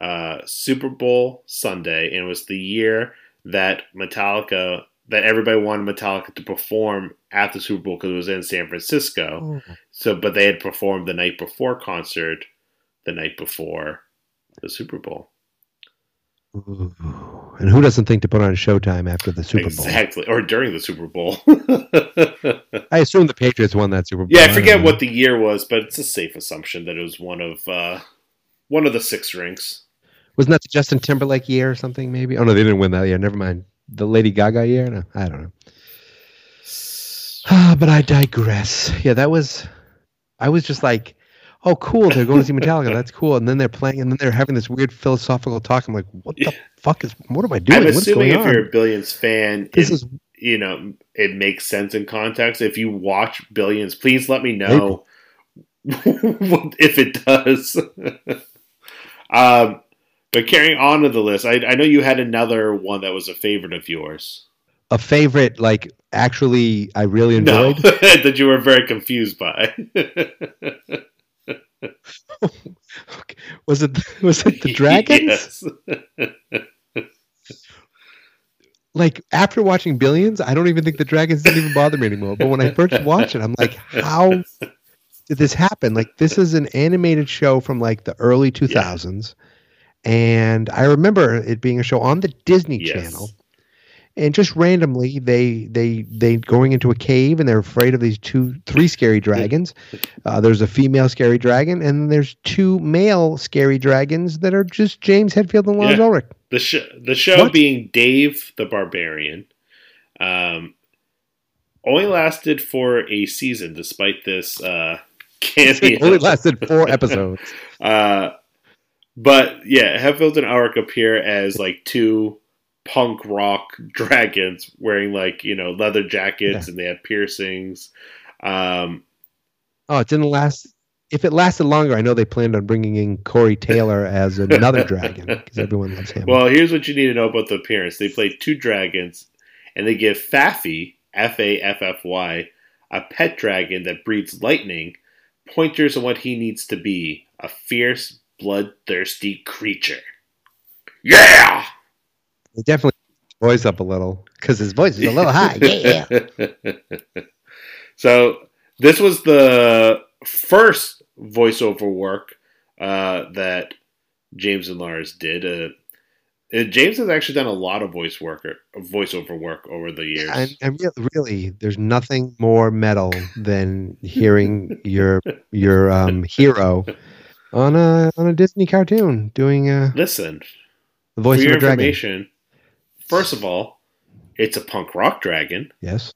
uh, Super Bowl Sunday, and it was the year that Metallica that everybody wanted Metallica to perform at the Super Bowl because it was in San Francisco. Oh. So, but they had performed the night before concert, the night before the Super Bowl. And who doesn't think to put on a Showtime after the Super Bowl? Exactly, or during the Super Bowl. I assume the Patriots won that Super Bowl. yeah, I forget know. what the year was, but it's a safe assumption that it was one of uh, one of the six rings. Wasn't that the Justin Timberlake year or something? Maybe. Oh no, they didn't win that year. Never mind. The Lady Gaga year. No, I don't know. Ah, but I digress. Yeah, that was. I was just like, oh, cool. They're going to see Metallica. That's cool. And then they're playing, and then they're having this weird philosophical talk. I'm like, what the fuck is? What am I doing? I'm What's assuming if on? you're a Billions fan, This it- is- you know it makes sense in context. If you watch Billions, please let me know if it does. um, but carrying on to the list, I, I know you had another one that was a favorite of yours. a favorite, like actually, I really No, enjoyed. that you were very confused by. Was it? Was it the dragons? Like after watching Billions, I don't even think the dragons didn't even bother me anymore. But when I first watched it, I'm like, how did this happen? Like this is an animated show from like the early 2000s, and I remember it being a show on the Disney Yes. Channel. And just randomly, they they they going into a cave, and they're afraid of these two, three scary dragons. Uh, there's a female scary dragon, and there's two male scary dragons that are just James Hetfield and Lars Yeah. Ulrich. The show, the show What? being Dave the Barbarian, um, only lasted for a season, despite this uh, cameo. only lasted four episodes. Uh, but yeah, Hetfield and Ulrich appear as like two punk rock dragons wearing like you know leather jackets Yeah. and they have piercings. Um, Oh, it didn't last. If it lasted longer, I know they planned on bringing in Corey Taylor as another dragon because everyone loves him. Well, here's what you need to know about the appearance. They play two dragons, and they give Faffy, F A F F Y, a pet dragon that breathes lightning, pointers on what he needs to be a fierce, bloodthirsty creature. Yeah! He definitely voice up a little because his voice is a little high. Yeah. so, this was the first voiceover work uh, that James and Lars did. Uh, uh, James has actually done a lot of voice work, voiceover work over the years. And, and really, really, there's nothing more metal than hearing your your um, hero on a on a Disney cartoon doing uh, Listen, the voice for of your a dragon. information, first of all, it's a punk rock dragon. Yes,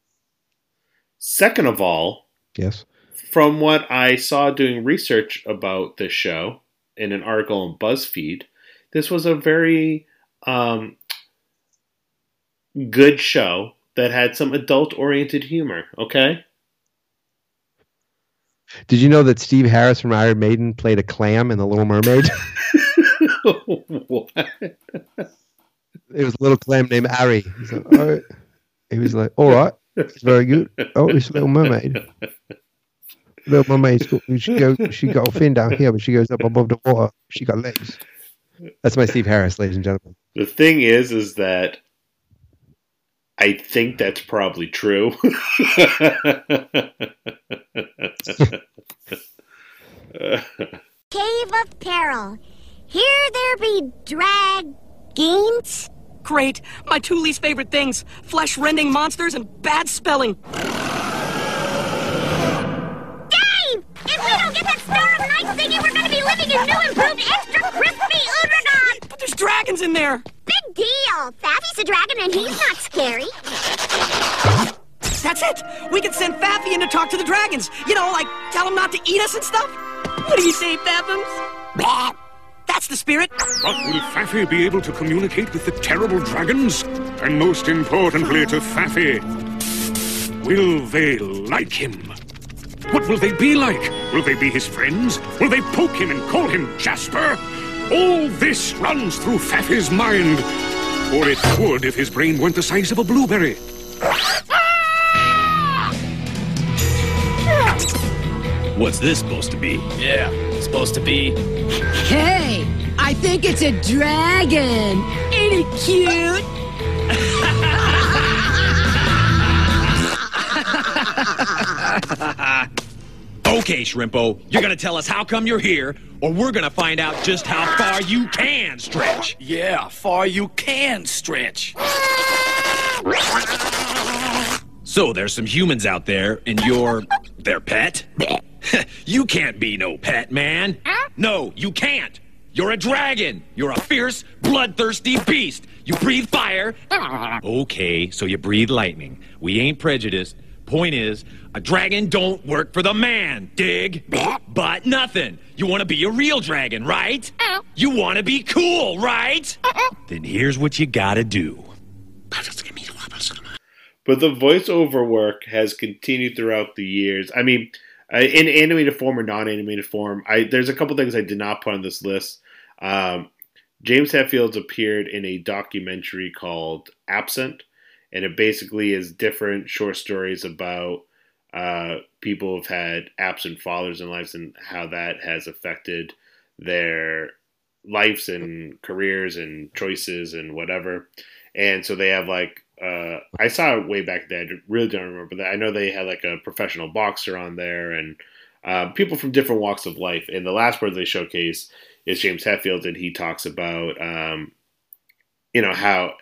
Second of all, yes. from what I saw doing research about this show in an article on BuzzFeed, this was a very um, good show that had some adult oriented humor. Okay? Did you know that Steve Harris from Iron Maiden played a clam in The Little Mermaid? what? It was a little clam named Harry. He's like, all right. He was like, all right, it's very good. Oh, it's a Little Mermaid. Little Mermaid, she go, she got a fin down here, but she goes up above the water. She got legs. That's my Steve Harris, ladies and gentlemen. The thing is, is that I think that's probably true. Cave of Peril. Here there be dragons. Great. My two least favorite things flesh rending monsters and bad spelling. Dave! If we don't get that Star of Night thingy, we're gonna be living in new, improved, extra crispy Udrogoth! But there's dragons in there. Big deal! Faffy's a dragon and he's not scary. That's it. We can send Faffy in to talk to the dragons. You know, like tell them not to eat us and stuff. What do you say, Fathums? That's the spirit. But will Faffy be able to communicate with the terrible dragons? And most importantly to Faffy, will they like him? What will they be like? Will they be his friends? Will they poke him and call him Jasper? All this runs through Faffy's mind. Or it would if his brain weren't the size of a blueberry. What's this supposed to be? Yeah, it's supposed to be. Hey, I think it's a dragon. Ain't it cute? Okay, Shrimpo, you're gonna tell us how come you're here, or we're gonna find out just how far you can stretch. Yeah, far you can stretch. So there's some humans out there, and you're their pet? you can't be no pet, man. No, you can't. You're a dragon. You're a fierce, bloodthirsty beast. You breathe fire. Okay, so you breathe lightning. We ain't prejudiced. Point is, a dragon don't work for the man, dig? But nothing. You want to be a real dragon, right? Uh-uh. You want to be cool, right? Uh-uh. Then here's what you gotta do. But the voiceover work has continued throughout the years. I mean, uh, in animated form or non-animated form, I there's a couple things I did not put on this list. Um, James Hetfield's appeared in a documentary called Absent, and it basically is different short stories about uh, people who've had absent fathers in lives and how that has affected their lives and careers and choices and whatever. And so they have like uh, I saw it way back then. I really don't remember that. I know they had like a professional boxer on there and uh, people from different walks of life. And the last part they showcase is James Hetfield, and he talks about um, you know how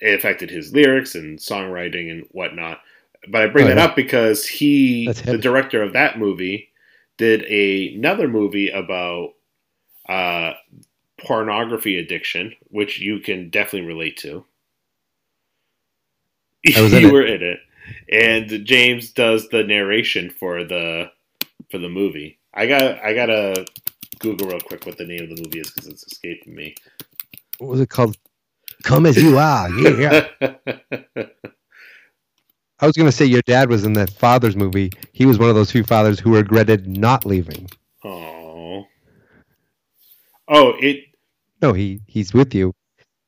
it affected his lyrics and songwriting and whatnot. But I bring Oh, that yeah. up because he, the director of that movie, did a, another movie about uh, pornography addiction, which you can definitely relate to. I was in you it. were in it, and James does the narration for the for the movie. I got I gotta Google real quick what the name of the movie is because it's escaping me. What was it called? Come as you are. Yeah. I was going to say your dad was in that father's movie. He was one of those few fathers who regretted not leaving. Oh, oh, it. No, he he's with you.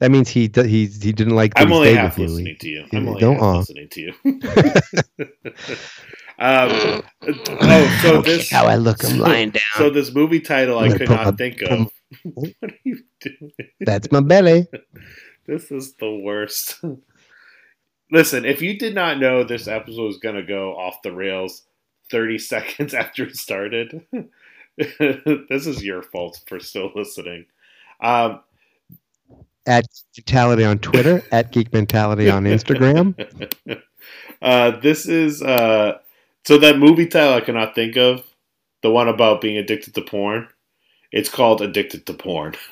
That means he he he didn't like. that I'm only half listening He- to you. he- I'm only don't half uh. listening to you. um, oh, so Okay, this how I look, I'm lying down. So this movie title I could not think of. what are you doing? That's my belly. This is the worst. Listen, if you did not know this episode was going to go off the rails 30 seconds after it started, this is your fault for still listening. Um, At Mentality on Twitter, at Geek Mentality on Instagram. uh, this is uh, so that movie title I cannot think of, the one about being addicted to porn. It's called Addicted to Porn.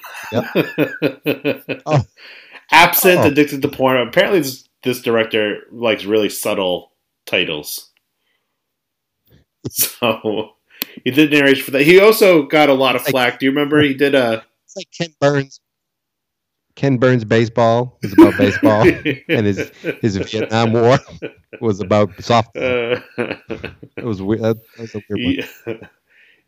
Oh. Absent, Oh. Addicted to Porn. Apparently, this, this director likes really subtle titles. So he did narration for that. He also got a lot of flack. Do you remember he did a It's like Ken Burns. Ken Burns baseball was about baseball, and his his Vietnam War was about softball. It was weird. That, that was a weird one. he,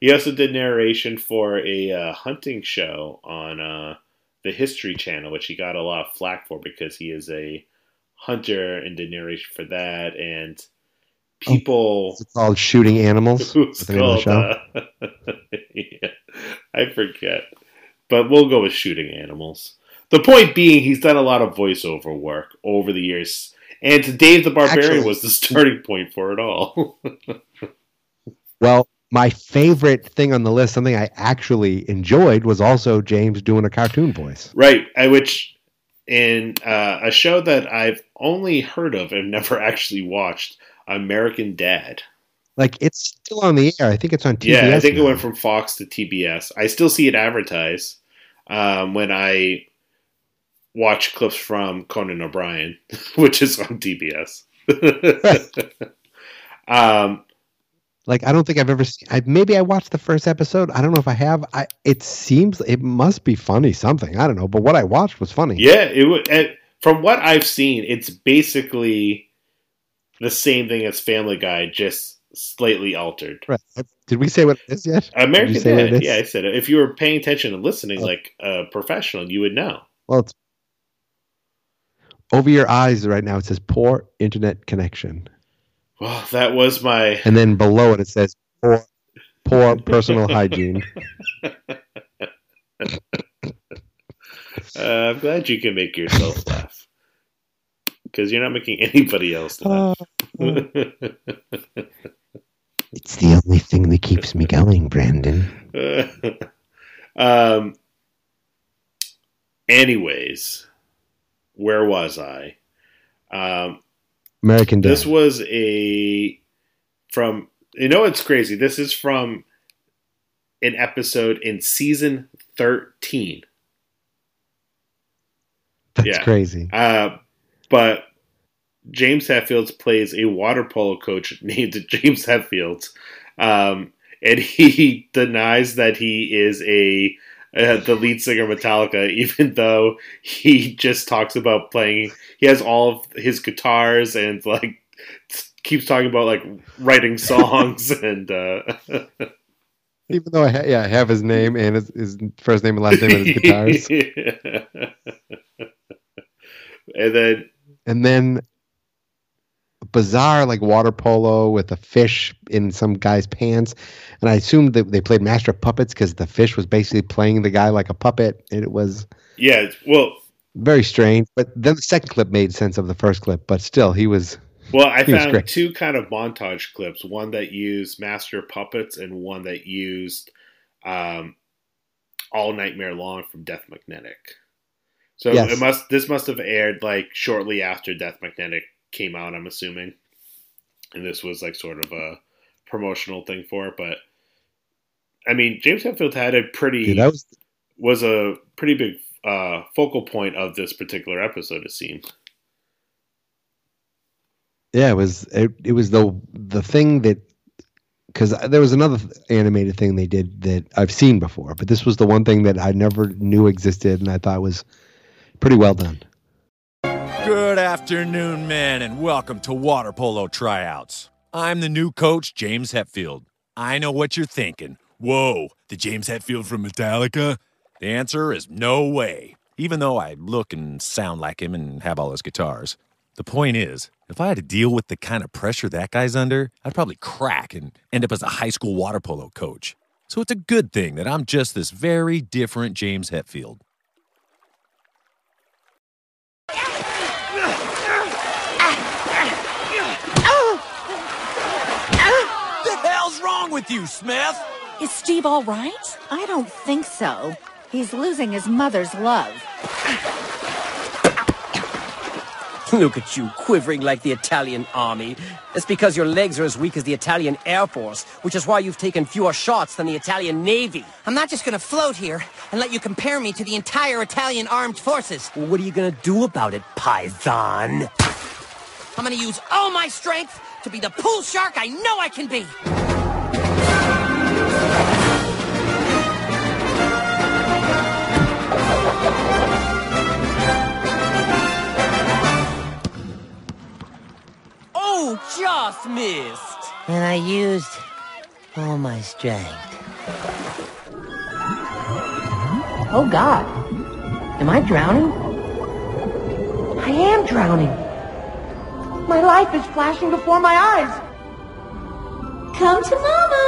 he also did narration for a uh, hunting show on uh, the History Channel, which he got a lot of flack for because he is a hunter and did narration for that. And people It's called Shooting Animals. who's What's the name of the called, show? uh, yeah, I forget, but we'll go with shooting animals. The point being, he's done a lot of voiceover work over the years, and Dave the Barbarian Actually- was the starting point for it all. Well, my favorite thing on the list, something I actually enjoyed, was also James doing a cartoon voice. right, I, which in uh, a show that I've only heard of and never actually watched, American Dad. Like it's still on the air. I think it's on TBS. Yeah, I think it went from Fox to TBS. I still see it advertised um, when I watch clips from Conan O'Brien, which is on TBS. um, Like I don't think I've ever seen. I, maybe I watched the first episode. I don't know if I have. I it seems it must be funny something. I don't know, but what I watched was funny. yeah, it would. From what I've seen, it's basically the same thing as Family Guy, just slightly altered. Right. Did we say what it is yet? American you say what Dad. Yeah, I said it. If you were paying attention and listening Oh. like a professional, you would know. Well, it's over your eyes right now. It says poor internet connection, Well, that was my and then below it it says poor, poor personal hygiene. Uh, I'm glad you can make yourself laugh because you're not making anybody else laugh. It's the only thing that keeps me going, Brandon. um. Anyways, where was I? Um, American Dad. this was a from you know it's crazy. This is from an episode in season thirteen. That's crazy. Uh, but James Hetfields plays a water polo coach named James Hetfields, um, and he denies that he is a uh, the lead singer Metallica, even though he just talks about playing. He has all of his guitars and like keeps talking about like writing songs and. Uh, Even though I ha- yeah I have his name and his, his first name and last name and his guitars. and then and then bizarre like water polo with a fish in some guy's pants and i assumed that they played master of puppets because the fish was basically playing the guy like a puppet and it was yeah well very strange but then the second clip made sense of the first clip but still he was Well, I found two kind of montage clips. One that used Master of Puppets, and one that used um, All Nightmare Long from Death Magnetic. So Yes. it must this must have aired like shortly after Death Magnetic came out. I'm assuming, and this was like sort of a promotional thing for it. But I mean, James Hetfield had a pretty Dude, that was was a pretty big uh, focal point of this particular episode. It seems. yeah it was it, it was the the thing that because there was another animated thing they did that i've seen before but this was the one thing that i never knew existed and i thought was pretty well done Good afternoon, men, and welcome to water polo tryouts. I'm the new coach, James Hetfield. I know what you're thinking. Whoa, the James Hetfield from Metallica? The answer is no way, even though I look and sound like him and have all his guitars. The point is, if I had to deal with the kind of pressure that guy's under, I'd probably crack and end up as a high school water polo coach. So it's a good thing that I'm just this very different James Hetfield. The hell's wrong with you, Smith? Is Steve all right? I don't think so. He's losing his mother's love. Look at you, quivering like the Italian army. It's because your legs are as weak as the Italian Air Force, which is why you've taken fewer shots than the Italian Navy. I'm not just gonna float here and let you compare me to the entire Italian armed forces. Well, what are you gonna do about it, Python? I'm gonna use all my strength to be the pool shark I know I can be. Oh, just missed. And I used all my strength. Oh, God. Am I drowning? I am drowning. My life is flashing before my eyes. Come to Mama.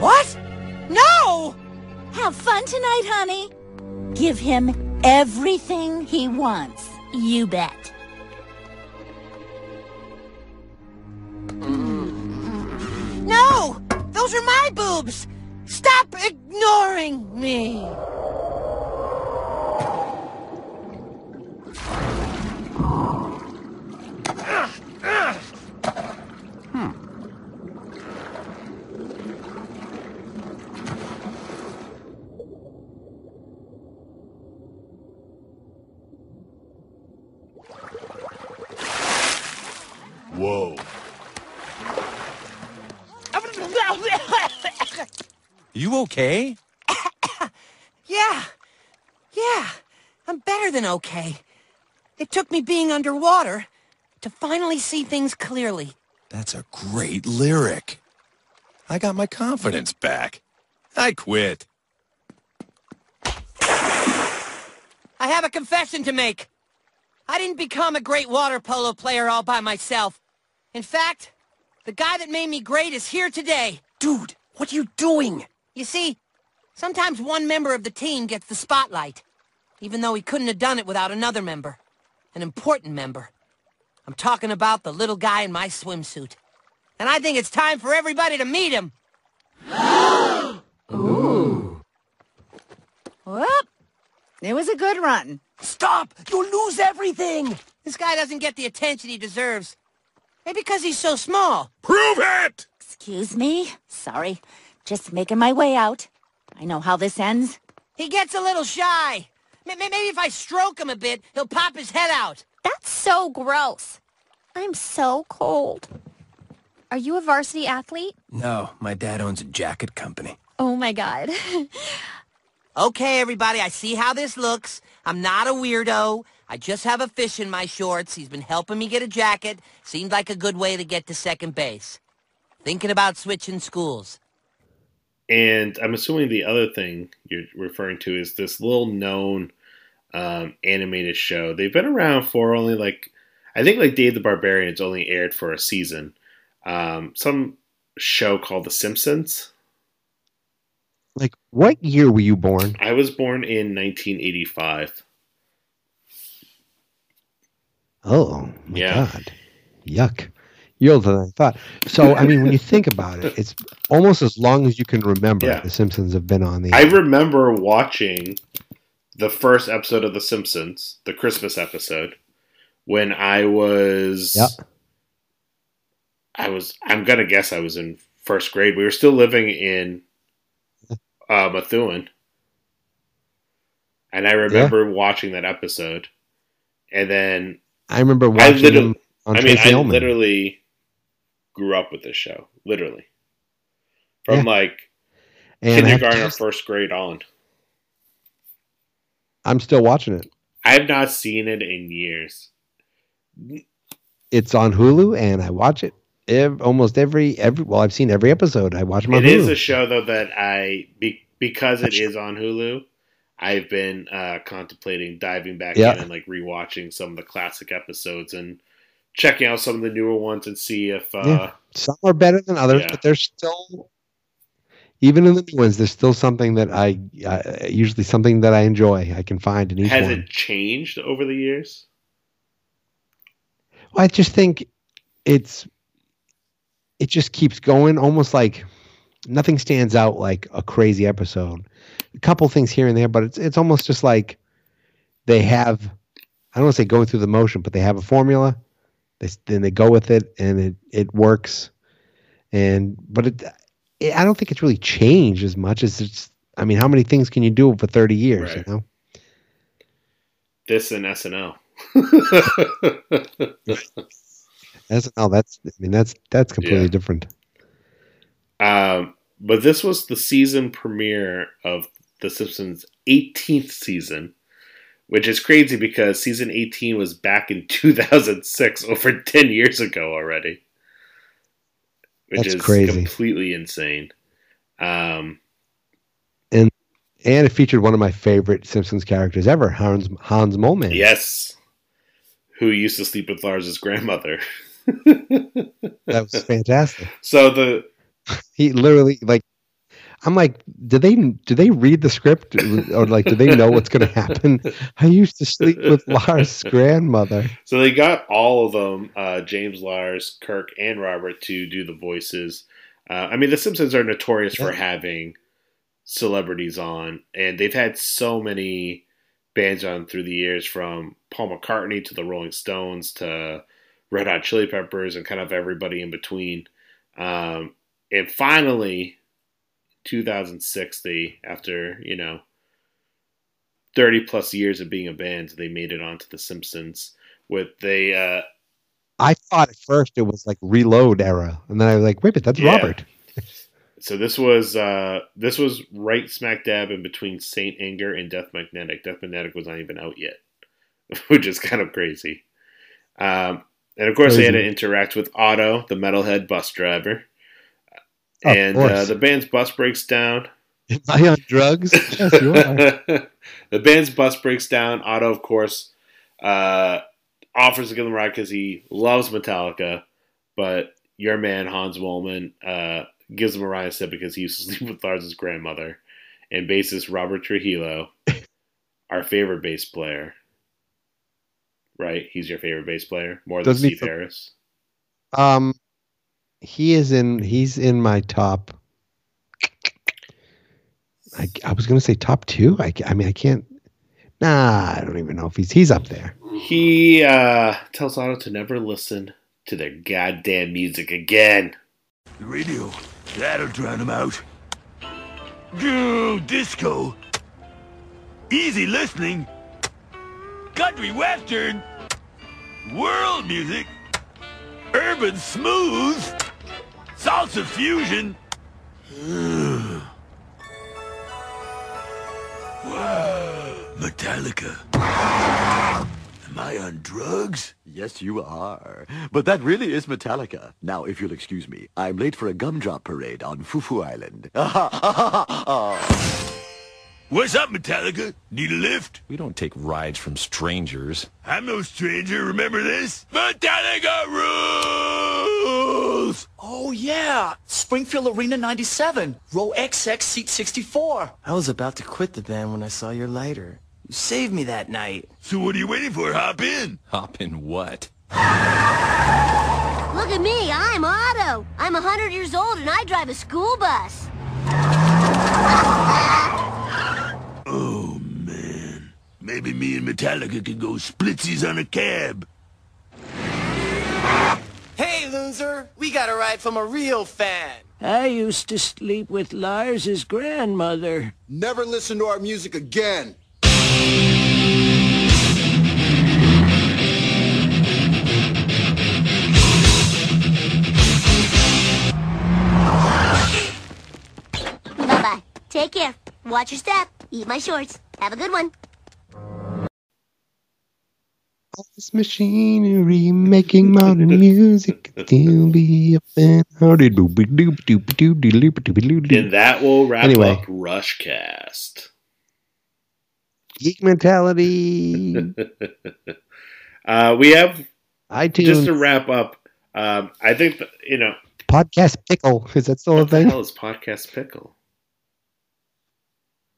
What? No! Have fun tonight, honey. Give him everything he wants. You bet. No! Those are my boobs! Stop ignoring me! Whoa. You okay? Yeah. Yeah. I'm better than okay. It took me being underwater to finally see things clearly. That's a great lyric. I got my confidence back. I quit. I have a confession to make. I didn't become a great water polo player all by myself. In fact, the guy that made me great is here today. Dude, what are you doing? You see, sometimes one member of the team gets the spotlight, even though he couldn't have done it without another member. An important member. I'm talking about the little guy in my swimsuit. And I think it's time for everybody to meet him. Ooh. Whoop. It was a good run. Stop! You'll lose everything! This guy doesn't get the attention he deserves. Maybe because he's so small. Prove it! Excuse me? Sorry. Just making my way out. I know how this ends. He gets a little shy. M maybe if I stroke him a bit, he'll pop his head out. That's so gross. I'm so cold. Are you a varsity athlete? No, my dad owns a jacket company. Oh my god. okay, everybody, I see how this looks. I'm not a weirdo. I just have a fish in my shorts. He's been helping me get a jacket. Seemed like a good way to get to second base. Thinking about switching schools. And I'm assuming the other thing you're referring to is this little known um, animated show. They've been around for only like, I think like Dave the Barbarian, it's only aired for a season. Um, some show called The Simpsons. Like, what year were you born? I was born in 1985. Oh, my Yeah. God. Yuck. You're older than I thought. So, I mean, when you think about it, it's almost as long as you can remember Yeah. The Simpsons have been on the I remember watching the first episode of The Simpsons, the Christmas episode, when I was. Yep. I was. I'm gonna guess I was in first grade. We were still living in uh, Methuen, and I remember watching that episode, and then I remember I watching literally. them on I mean, Tracy I Ullman. literally grew up with this show, literally, from Yeah. like And I have to kindergarten or first grade on. I'm still watching it. I have not seen it in years. It's on Hulu, and I watch it ev- almost every every. Well, I've seen every episode. I watch on It Hulu. is a show though that I be, because it is on Hulu. I've been uh, contemplating diving back Yeah. in and like rewatching some of the classic episodes and checking out some of the newer ones and see if uh, Yeah. Some are better than others, yeah. but there's still, even in the new ones, there's still something that I uh, usually something that I enjoy. I can find in each has one. it changed over the years. Well, I just think it's it just keeps going, almost like nothing stands out like a crazy episode. A couple things here and there, but it's it's almost just like they have I don't want to say going through the motion, but they have a formula. They then they go with it, and it it works. And but it, it I don't think it's really changed as much as it's. I mean, how many things can you do for thirty years? Right. You know. This and SNL. No, that's I mean that's that's completely Yeah. different. Um, but this was the season premiere of The Simpsons' 18th season, which is crazy because season 18 was back in 2006, over 10 years ago already. Which That's is crazy. completely insane. Um, and and it featured one of my favorite Simpsons characters ever, Hans Hans Moleman. yes. Who used to sleep with Lars's grandmother. that was fantastic. So the He literally like, I'm like, do they do they read the script or like do they know what's going to happen? I used to sleep with Lars' grandmother. So they got all of them, uh, James Lars, Kirk, and Robert, to do the voices. Uh, I mean, The Simpsons are notorious for having celebrities on, and they've had so many bands on through the years, from Paul McCartney to the Rolling Stones to Red Hot Chili Peppers, and kind of everybody in between. Um, and finally, 2006, they after you know 30 plus years of being a band, they made it onto The Simpsons with they uh I thought at first it was like Reload era, and then I was like, wait, but that's Yeah. Robert. so this was uh this was right smack dab in between Saint Anger and Death Magnetic. Death Magnetic was not even out yet, which is kind of crazy. Um and of course they had to interact with Otto, the metalhead bus driver. Of and uh, the band's bus breaks down. Am I on drugs? Yes, you are. the band's bus breaks down. Otto, of course, uh, offers to give them a ride because he loves Metallica, but your man Hans Moleman uh, gives him a ride instead because he used to sleep with Lars' grandmother. And bassist Robert Trujillo, our favorite bass player, right? He's your favorite bass player more than Doesn't he Steve Harris. Um, he is in. He's in my top. I, I was gonna say top two. I, I mean, I can't. Nah, I don't even know if he's he's up there. He uh, tells Otto to never listen to their goddamn music again. The radio, that'll drown him out. Go disco. Easy listening. Country western. World music. Urban smooth. Salsa fusion. Metallica. Am I on drugs? Yes, you are. But that really is Metallica. Now, if you'll excuse me, I'm late for a gumdrop parade on Fufu Island. What's up, Metallica? Need a lift? We don't take rides from strangers. I'm no stranger, remember this? Metallica rules! Oh, yeah. Springfield Arena 97. Row XX, seat 64. I was about to quit the band when I saw your lighter. You saved me that night. So what are you waiting for? Hop in. Hop in what? Look at me, I'm Otto. I'm 100 years old and I drive a school bus. Man. Maybe me and Metallica could go splitsies on a cab. Hey, loser! We got a ride from a real fan. I used to sleep with Lars's grandmother. Never listen to our music again. Bye-bye. Take care. Watch your step. Eat my shorts. Have a good one. This machinery making modern music still be a do And that will wrap Anyway. up Rushcast. Geek mentality. uh, we have iTunes just to wrap up. Um, I think that, you know podcast pickle. Is that still a what the thing? hell is podcast pickle?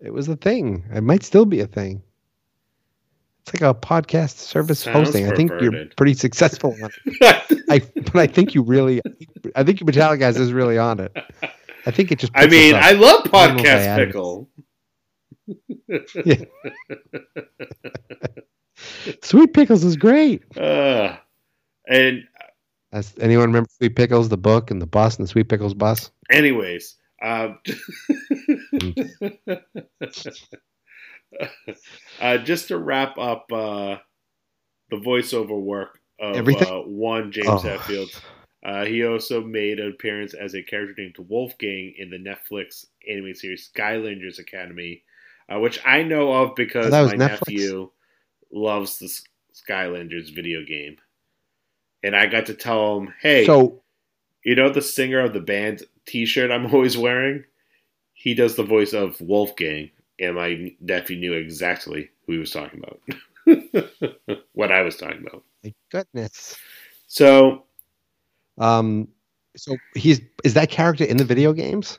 It was a thing. It might still be a thing. It's like a podcast service Sounds hosting. I think you're pretty successful on it. I, but I think you really, I think Metallica guys is really on it. I think it just. I mean. I love don't know if I podcast it. pickle. Sweet Pickles is great. Uh, and As anyone remember Sweet Pickles, the book and the bus and the Sweet Pickles bus? anyways, um, uh, just to wrap up uh, the voiceover work of Everything? uh, one James Oh. Hetfield. Uh, he also made an appearance as a character named Wolfgang in the Netflix anime series Skylanders Academy, uh, which I know of because my Netflix? nephew loves the Skylanders video game, and I got to tell him, "Hey, So you know the singer of the band T-shirt I'm always wearing? He does the voice of Wolfgang, and my nephew knew exactly who he was talking about. what I was talking about. my goodness. So Um, so he's is that character in the video games?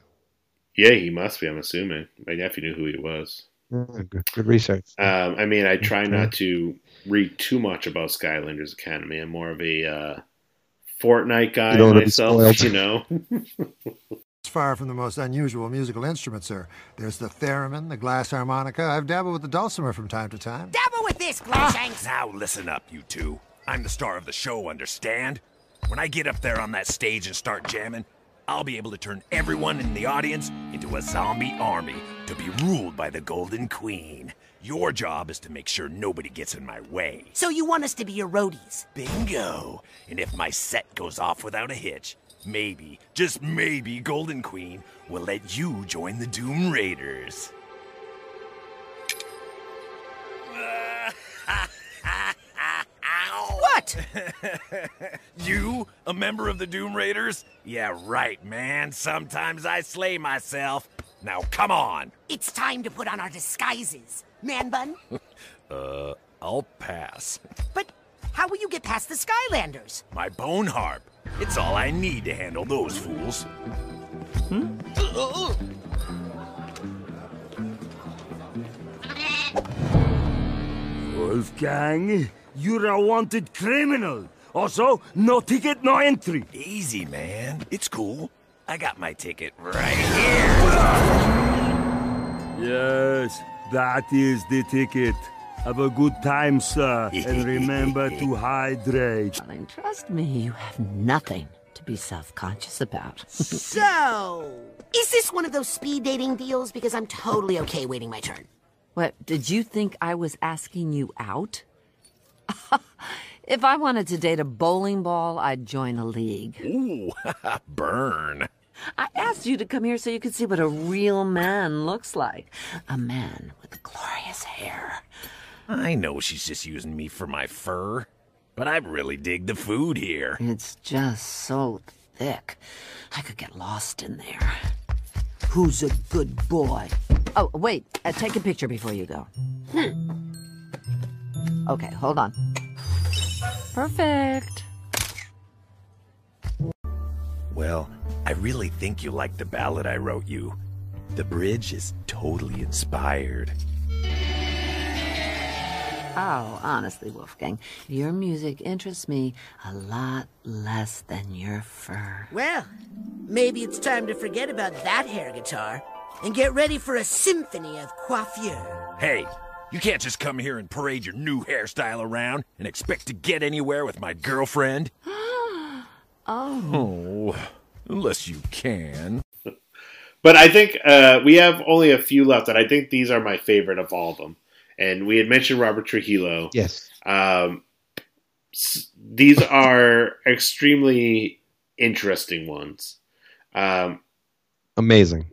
yeah, he must be. I'm assuming my nephew knew who he was. Oh, good, good research. Um, I mean, I try not to read too much about Skylanders Academy. I'm more of a uh, Fortnite guy You myself, you know. It's far from the most unusual musical instrument, sir. There's the theremin, the glass harmonica. I've dabbled with the dulcimer from time to time. Dabble with this, Glumshanks! Now listen up, you two. I'm the star of the show, understand? When I get up there on that stage and start jamming, I'll be able to turn everyone in the audience into a zombie army to be ruled by the Golden Queen. Your job is to make sure nobody gets in my way. So you want us to be your roadies? Bingo! And if my set goes off without a hitch, maybe, just maybe, Golden Queen will let you join the Doom Raiders. What? you, a member of the Doom Raiders? Yeah, right, man. Sometimes I slay myself. Now, come on. It's time to put on our disguises. Man bun? Uh, I'll pass. But how will you get past the Skylanders? My bone harp. It's all I need to handle those fools. Hmm. Wolfgang, You're a wanted criminal. Also, no ticket, no entry. Easy, man. It's cool. I got my ticket right here. Yes, that is the ticket. Have a good time, sir. and remember to hydrate. Darling, trust me, you have nothing to be self-conscious about. So, is this one of those speed dating deals? Because I'm totally okay waiting my turn. what, did you think I was asking you out? if I wanted to date a bowling ball, I'd join a league. Ooh, burn. I asked you to come here so you could see what a real man looks like. A man with glorious hair. I know she's just using me for my fur, but I really dig the food here. It's just so thick. I could get lost in there. Who's a good boy? Oh, wait. Uh, take a picture before you go. Okay, hold on. Perfect. Well, I really think you like the ballad I wrote you. The bridge is totally inspired. Oh, honestly, Wolfgang, your music interests me a lot less than your fur. Well, maybe it's time to forget about that hair guitar and get ready for a symphony of coiffure. Hey, you can't just come here and parade your new hairstyle around and expect to get anywhere with my girlfriend. oh. Oh, unless you can. But I think uh, we have only a few left, and I think these are my favorite of all of them. And we had mentioned Robert Trujillo. Yes. Um, these are extremely interesting ones. Um, Amazing.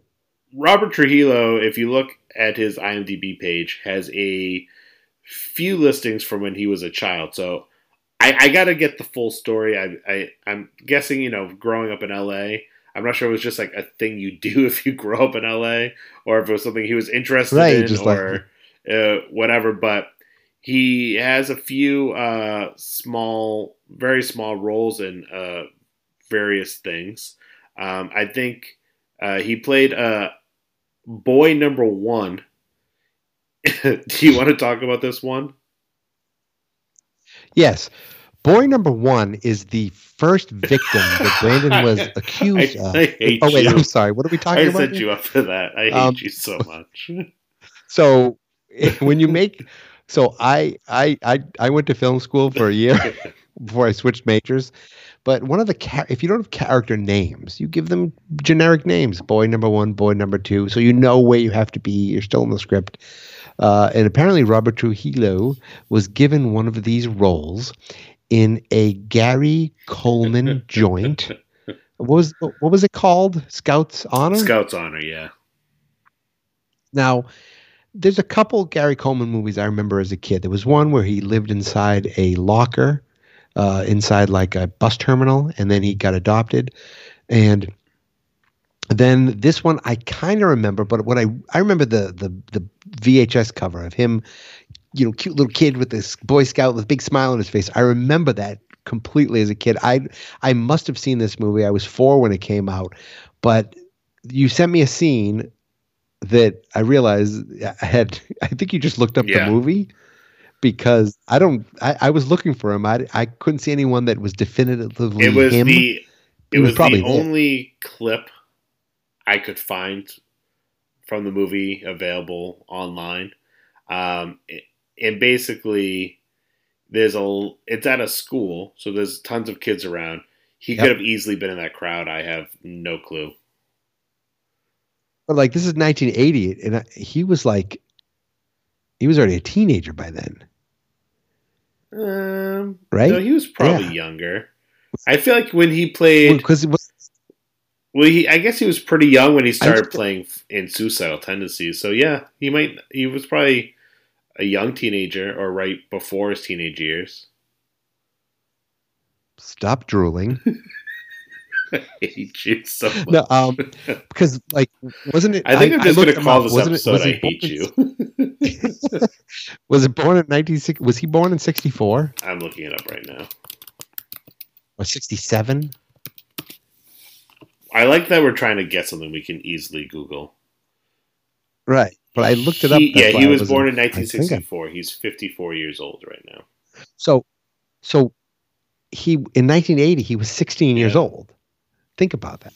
Robert Trujillo, if you look at his IMDb page, has a few listings from when he was a child. So I, I got to get the full story. I, I I'm guessing you know growing up in LA. I'm not sure it was just like a thing you do if you grow up in LA, or if it was something he was interested Right, in, just like- or uh, whatever. But he has a few uh, small, very small roles in uh, various things. Um, I think uh, he played uh, boy number one. Do you want to talk about this one? Yes. Boy number one is the first victim that Brandon was accused I, of. I hate oh wait, you. I'm sorry. What are we talking I about? set here? you up for that. I hate Um, you so much. So when you make so I I I I went to film school for a year before I switched majors. But one of the char- if you don't have character names, you give them generic names. Boy number one, boy number two, so you know where you have to be. You're still in the script. Uh, and apparently, Robert Trujillo was given one of these roles in a Gary Coleman joint. What was what was it called? Scouts Honor. Scout's honor, yeah. Now, there's a couple Gary Coleman movies I remember as a kid. There was one where he lived inside a locker, uh, inside like a bus terminal, and then he got adopted. And then this one I kind of remember, but what I I remember the the the VHS cover of him, you know, cute little kid with this Boy Scout with a big smile on his face. I remember that completely as a kid. I I must have seen this movie. I was four when it came out, but you sent me a scene that I realized I had. I think you just looked up Yeah. the movie because I don't. I, I was looking for him. I I couldn't see anyone that was definitively It was him. the He it was, probably the only clip I could find from the movie available online. Um, and basically, there's a it's at a school, so there's tons of kids around. He Yep. could have easily been in that crowd. I have no clue. But like this is 1980, and I, he was like, he was already a teenager by then. Um, Right? No, he was probably Yeah. younger. I feel like when he played, because it was well, he I guess he was pretty young when he started playing in Suicidal Tendencies. So yeah, he might he was probably a young teenager or right before his teenage years. stop drooling. I hate you so much. no, um, because like wasn't it? I think I, am just going to call up. this Wasn't it- episode was "I Hate in- You." Was it born in 1960? Was he born in 64 I'm looking it up right now. or 67? I like that we're trying to get something we can easily Google. Right, but I looked it up. He- yeah, he was wasn't- born in I I- 1964. He's 54 years old right now. So, so he in 1980 he was 16 years old. Think about that.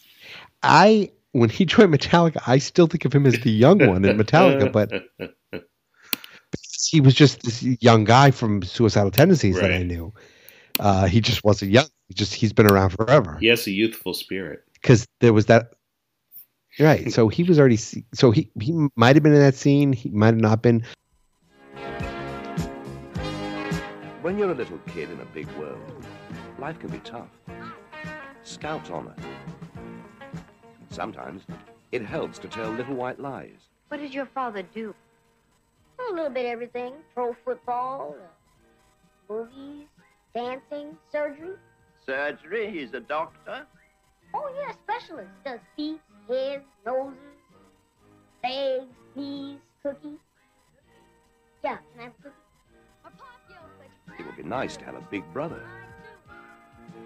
I when he joined Metallica, I still think of him as the young one in Metallica, but he was just this young guy from Suicidal Tendencies that I knew. Uh, he just wasn't young. He just he's been around forever He has a youthful spirit. because there was that. Right, so he was already. So he he might have been in that scene. He might have not been. When you're a little kid in a big world, life can be tough. Scout's honor. Sometimes it helps to tell little white lies. What did your father do? A little bit everything. Pro football, uh, movies, dancing, surgery. Surgery? He's a doctor? Oh, yeah, specialist. Does feet, heads, noses, legs, knees, cookies. Yeah, can I have a cookie? It would be nice to have a big brother.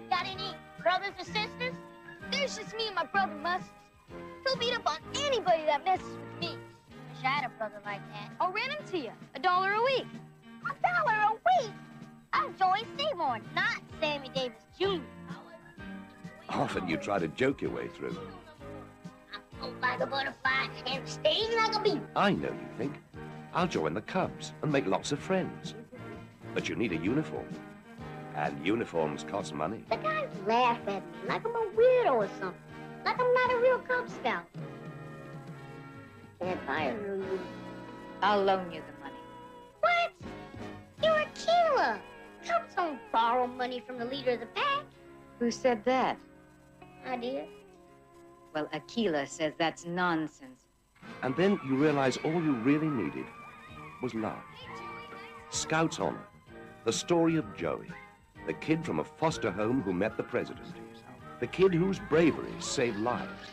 Got any brothers or sisters? There's just me and my brother Mustard. He'll beat up on anybody that messes with me. Wish I had a brother like that. I'll rent him to you. A dollar a week. A dollar a week? I'm Joey Seymour, not Sammy Davis Jr. Often you try to joke your way through. Float like a butterfly and sting like a bee. I know you think. I'll join the Cubs and make lots of friends. But you need a uniform. And uniforms cost money. The guys laugh at me like I'm a weirdo or something. Like I'm not a real Cub Scout. Can't buy a real uniform. I'll loan you the money. What? You're a killer. Cubs don't borrow money from the leader of the pack. Who said that? I did. Well, Akela says that's nonsense. And then you realize all you really needed was love. Scout's Honor. The story of Joey, the kid from a foster home who met the president. The kid whose bravery saved lives.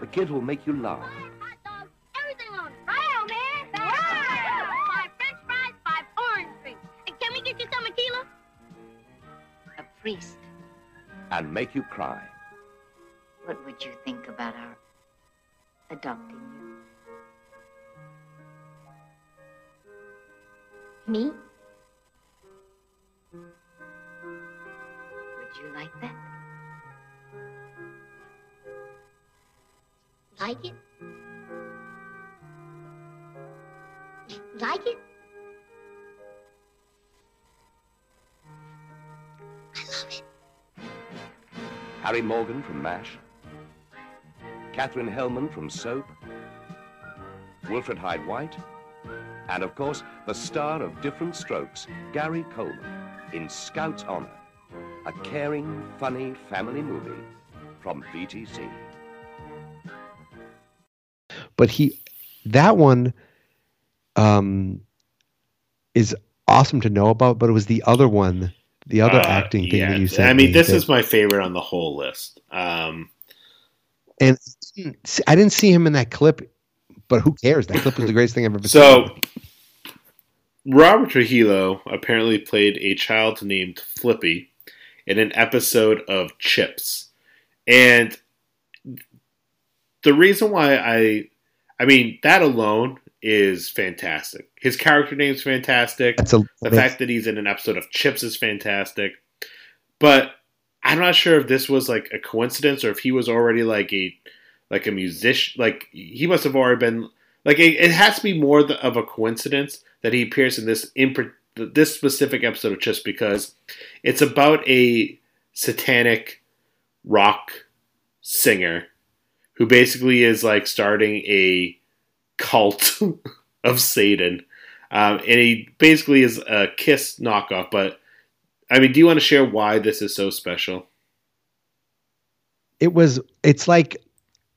The kid who'll make you laugh. Everything on trial, man. Five french fries, five orange drinks. Can we get you some tequila? A priest. and make you cry. What would you think about our adopting you? Me? You like that? Like it? Like it? I love it. Harry Morgan from MASH. Katherine Helmond from Soap. Wilfrid Hyde White. And of course, the star of Diff'rent Strokes, Gary Coleman, in Scout's Honor. A caring, funny family movie from VTC. but he that one um is awesome to know about but it was the other one the other Uh, acting thing yeah, that you said I mean, me this that- is my favorite on the whole list. Um, and i didn't see him in that clip but who cares that clip was the greatest thing i've ever so seen So, Robert Trujillo apparently played a child named Flippy in an episode of Chips, and the reason why I, I mean, that alone is fantastic. His character name's fantastic. That's a- the fact that he's in an episode of Chips is fantastic. But I'm not sure if this was like a coincidence or if he was already like a like a musician. Like he must have already been like it, it has to be more of a coincidence that he appears in this in this specific episode of Chips because it's about a satanic rock singer who basically is like starting a cult of Satan. Um, and he basically is a Kiss knockoff. But I mean, do you want to share why this is so special? it was it's like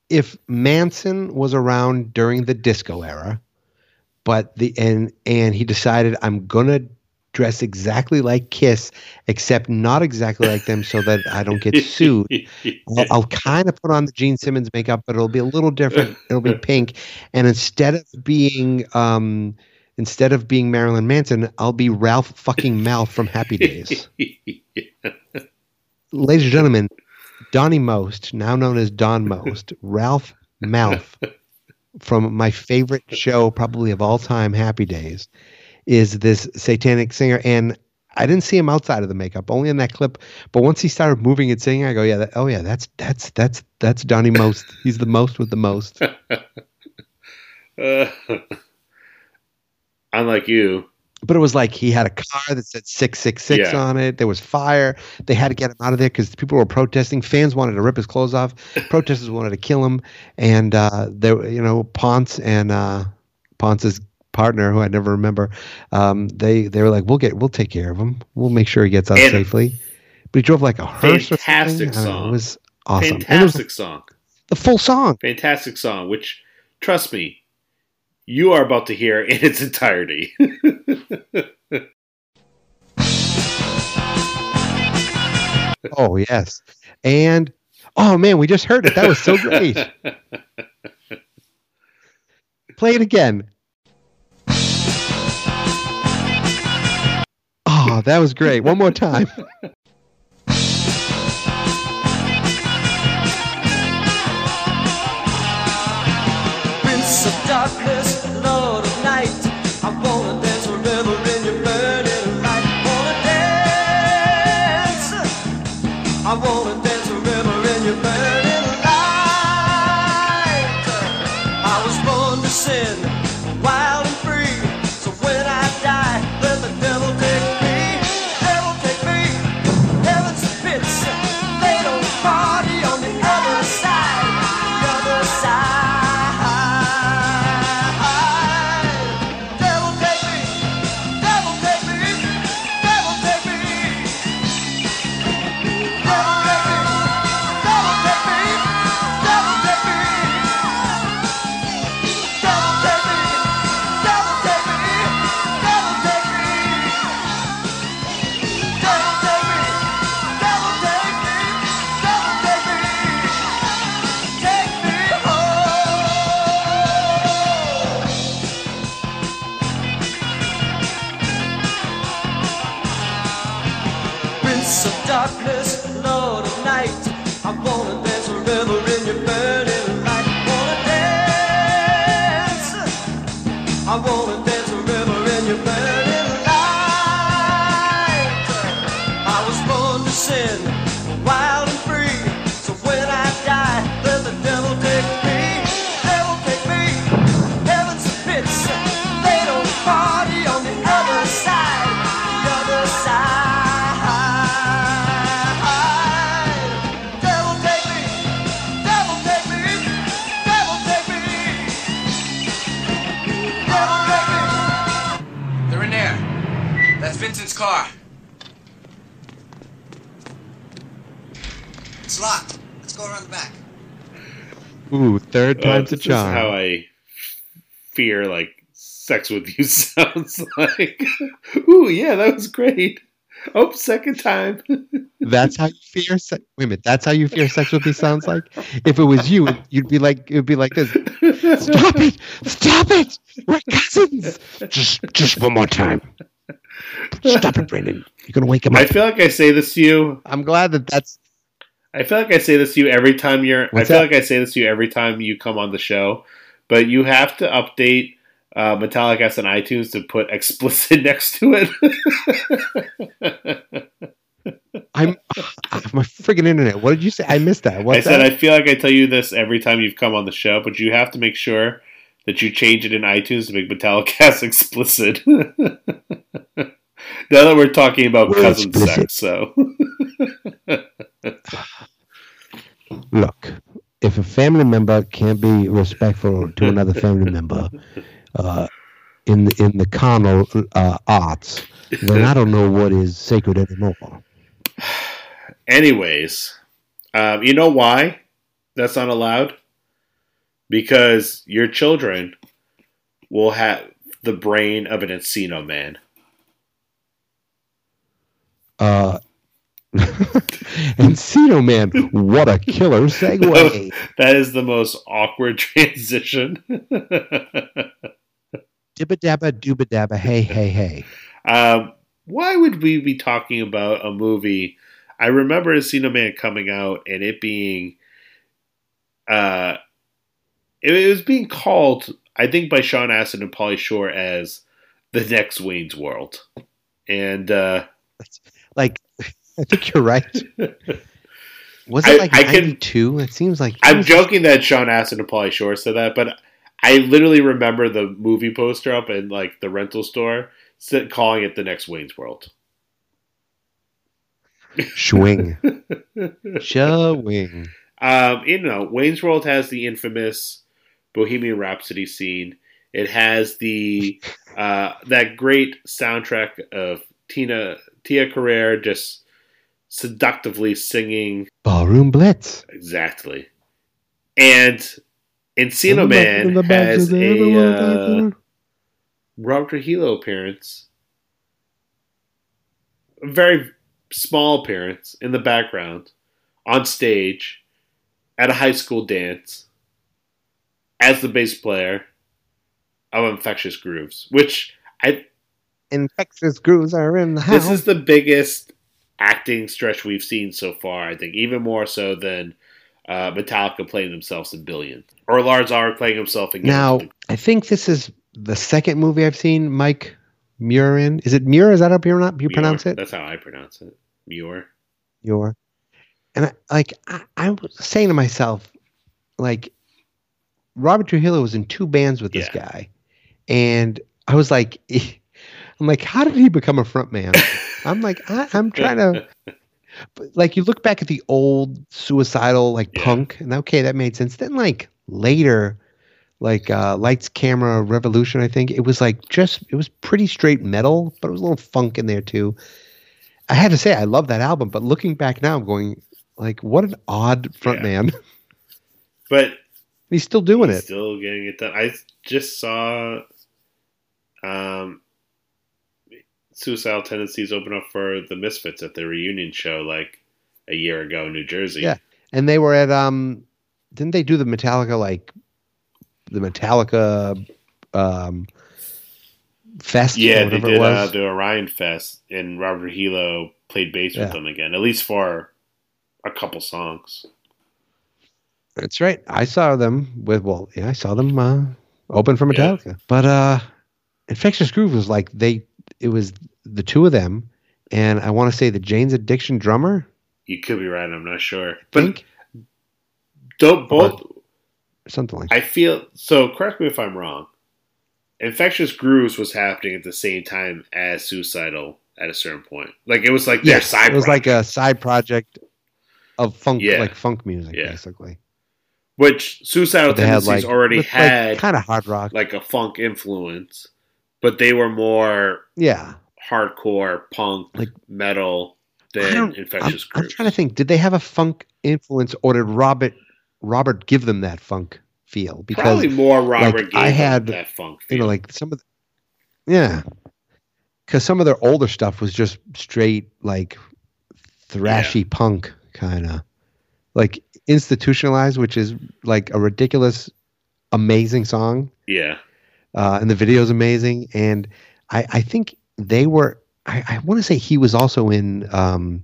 if manson was around during the disco era but the and and he decided i'm gonna dress exactly like kiss except not exactly like them so that i don't get sued I'll, I'll kind of put on the Gene Simmons makeup, but it'll be a little different. It'll be pink, and instead of being um, instead of being Marilyn Manson, I'll be Ralph fucking Malph from Happy Days. Ladies and gentlemen, Donnie Most, now known as Don Most, Ralph Malph from my favorite show, probably of all time, Happy Days, is this satanic singer, and I didn't see him outside of the makeup, only in that clip. But once he started moving and singing, I go, yeah, that, oh yeah, that's that's that's that's Donnie Most. He's the most with the most. Uh, unlike you, But it was like he had a car that said six six six Yeah. on it. There was fire. They had to get him out of there because people were protesting. Fans wanted to rip his clothes off. Protesters wanted to kill him. And uh, there, you know, Ponch and uh, Ponch's partner, who I never remember, um, they they were like, "We'll get, we'll take care of him. We'll make sure he gets out And- safely." But he drove like a hearse. fantastic. I know, song. It was awesome. It was Fantastic song. the full song. Fantastic song. Which, trust me, you are about to hear in its entirety. Oh yes, and oh man, we just heard it. That was so great. Play it again. Oh, that was great. One more time. Prince of darkness, Ooh, third Uh, time's a this is how. I fear like sex with you sounds like. Ooh, yeah, that was great. Oh, second time. That's how you fear sex. Wait a minute. That's how you fear sex with me sounds like. If it was you, you'd be like, it would be like this. Stop it! Stop it! We're cousins. Just, just one more time. Stop it, Brandon. You're gonna wake him up. I feel like I say this to you. I'm glad that that's. I feel like I say this to you every time you're. What's I feel that? like I say this to you every time you come on the show, but you have to update uh, Metallicast on iTunes to put explicit next to it. I'm, my friggin' internet. What did you say? I missed that. What's I said that? I feel like I tell you this every time you've come on the show, but you have to make sure that you change it in iTunes to make Metallicast explicit. now that we're talking about We're cousin explicit. sex, so Look, if a family member can't be respectful to another family member uh, in the, in the carnal uh, arts, then I don't know what is sacred anymore. Anyways, um, you know why that's not allowed? Because your children will have the brain of an Encino man. Uh, Encino Man, what a killer segue. that is the most awkward transition. Dibba dabba dooba dabba hey hey hey. Um, why would we be talking about a movie? I remember Encino Man coming out and it being, uh, it, it was being called, I think, by Sean Astin and Pauly Shore as the next Wayne's World, and uh, Like, I think you're right. Was it I- like I can- 92? It seems like I'm joking that Sean Astin and Pauly Shore said that, but I literally remember the movie poster up in like the rental store, calling it the next Wayne's World. Swing. Showing. Um, you know, Wayne's World has the infamous Bohemian Rhapsody scene. It has the uh, that great soundtrack of Tina Tia Carrere just seductively singing Ballroom Blitz. exactly, and Encino In Man the has a uh, Robert Trujillo appearance, a very small appearance in the background on stage at a high school dance as the bass player of Infectious Grooves, which I Infectious grooves are in the house. this is the biggest acting stretch we've seen so far. I think even more so than uh, Metallica playing themselves in Billion or Lars Ulrich playing himself in. Now, I think this is the second movie I've seen Mike Muir in. Is it Muir? Is that how you you pronounce it? That's how I pronounce it. Muir. Muir. And I, like I, I was saying to myself, like Robert Trujillo was in two bands with this guy, and I was like, I'm like, how did he become a front man? I'm like, I, I'm trying to. But like you look back at the old suicidal like punk and okay that made sense. Then like later like uh lights camera revolution i think it was like just it was pretty straight metal but it was a little funk in there too. I had to say i love that album but looking back now i'm going like what an odd front man. But he's still doing it. Still getting it done. I just saw um, Suicidal Tendencies open up for the Misfits at the reunion show like a year ago in New Jersey. yeah and they were at um didn't they do the metallica like the metallica um fest Yeah, they did uh, the Orion Fest, and Robert Trujillo played bass Yeah. with them again, at least for a couple songs. That's right. I saw them with well, yeah, I saw them uh, open for Yeah. Metallica. But uh Infectious Groove was like they it was the two of them and I want to say the Jane's Addiction drummer. You could be right. I'm not sure, but don't both. Something like I feel so. Correct me if I'm wrong. Infectious Grooves was happening at the same time as Suicidal at a certain point. Like it was like their Yes, side. it was project. like a side project of funk Yeah. like funk music Yeah. basically. which Suicidal But had, Tendencies like- already with, like, had kinda hard rock. like a funk influence, but they were more Yeah. Hardcore punk Like- metal I than don't- I'm, Infectious I'm trying to think. Did they have a funk influence, or did Robert Robert give them that funk feel? Because Probably more like, Robert I gave them had that funk You know, like some of, the, yeah, because some of their older stuff was just straight like thrashy punk kind of, like institutionalized, which is like a ridiculous, amazing song. Yeah. uh, and the video is amazing. And I, I think they were. I, I want to say he was also in. Um,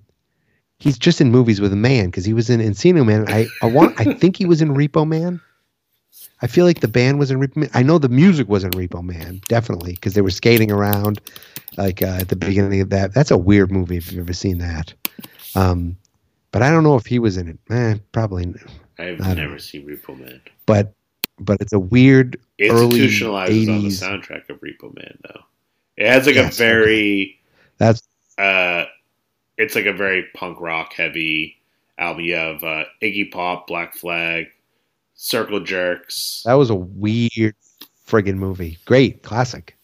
he's just in movies with a man because he was in Encino Man. I, I want. I think he was in Repo Man. I feel like the band was in Repo Man. I know the music was in Repo Man, definitely, because they were skating around, like uh, at the beginning of that. That's a weird movie if you've ever seen that. Um, but I don't know if he was in it. Eh, probably. I've never know. seen Repo Man. But but it's a weird early Institutionalized on the 80s. soundtrack of Repo Man, though. It has like Yes, a very That's uh, it's like a very punk rock heavy album. You have uh, Iggy Pop, Black Flag, Circle Jerks. That was a weird friggin' movie. Great, classic.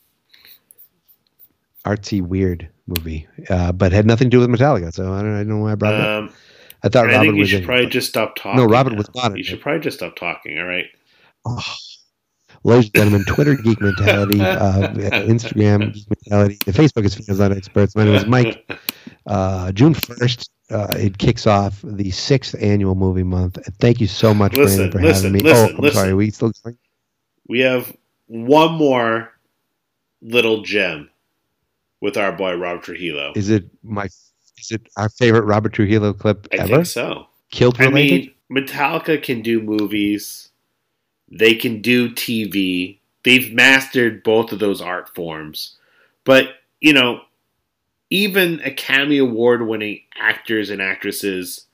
Artsy, weird movie, uh, but had nothing to do with Metallica. So I don't, I don't know why I brought it Um, up. I thought I Robert think you should in probably but- just stop talking. No, Robert now. was not You should probably just stop talking. All right. Ladies and gentlemen, Twitter Geek Mentality, uh, Instagram Geek Mentality, the Facebook is Fans Not Experts. My name is Mike. Uh, June first, uh, it kicks off the sixth annual movie month. Thank you so much, Listen, Brandon, for listen, having me. listen, oh, I'm sorry. We still? We have one more little gem with our boy Robert Trujillo. Is it my? Is it our favorite Robert Trujillo clip I ever? I think so. Killed I mean, Metallica can do movies. They can do TV. They've mastered both of those art forms. But you know, even Academy Award winning actors and actresses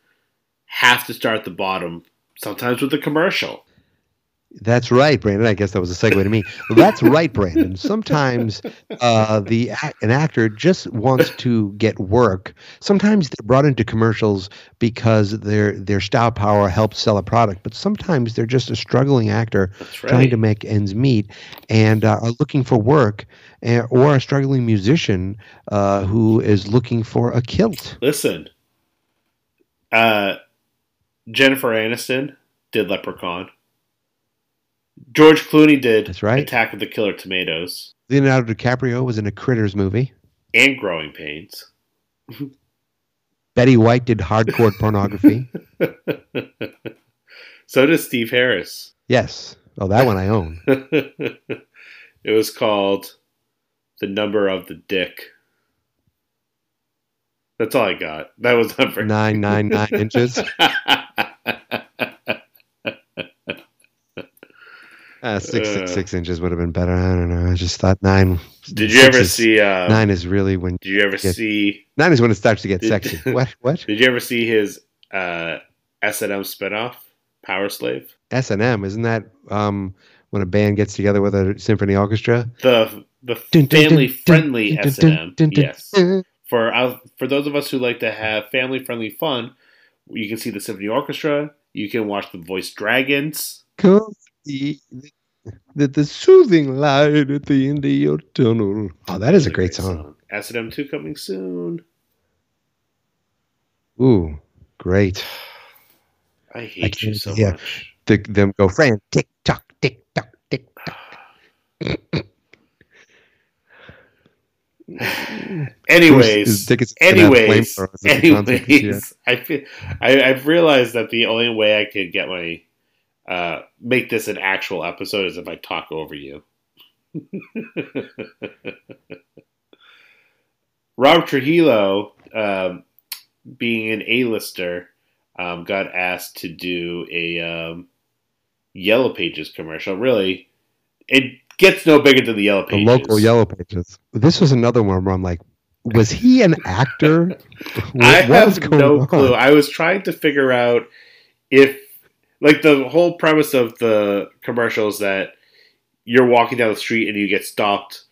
have to start at the bottom, sometimes with a commercial. That's right, Brandon. I guess that was a segue to me. Well, that's right, Brandon. Sometimes uh, the an actor just wants to get work. Sometimes they're brought into commercials because their their star power helps sell a product. But sometimes they're just a struggling actor trying to make ends meet and uh, are looking for work, eh, or a struggling musician uh, who is looking for a kilt. Listen, uh, Jennifer Aniston did Leprechaun. George Clooney did That's right. Attack of the Killer Tomatoes Leonardo DiCaprio was in a Critters movie. and Growing Pains. Betty White did hardcore pornography. So does Steve Harris. Yes. Oh, that one I own. it was called The Number of the Dick. That's all I got. That was not very Nine nine nine inches. Uh, six six Uh. six inches would have been better. I don't know. I just thought nine. Did you ever is- see? Uh, nine is really when. Did you ever get- see? Nine is when it starts to get Did- sexy. What? What? Did you ever see his uh, S and M spinoff, Power Slave? S and M isn't that um, when a band gets together with a symphony orchestra? The the family friendly S and M. Yes. For uh, for those of us who like to have family friendly fun, you can see the symphony orchestra. You can watch the voice dragons. Come the, the the soothing light at the end of your tunnel. Oh, that is a great song. S and M two coming soon. Ooh, great. I hate you so yeah. much. The, them go Fran tick tock tick tock tick tock. Anyways, tickets anyways, flamethrowers at the concert this year. anyways, I feel I, I've realized that the only way I could get my uh, make this an actual episode as if I talk over you. Rob Trujillo, um, being an A-lister, um, got asked to do a um, Yellow Pages commercial. Really, it gets no bigger than the Yellow The Pages. local yellow pages. This was another one where I'm like, was he an actor? What- I have no on? clue. I was trying to figure out if, like, the whole premise of the commercials that you're walking down the street and you get stopped,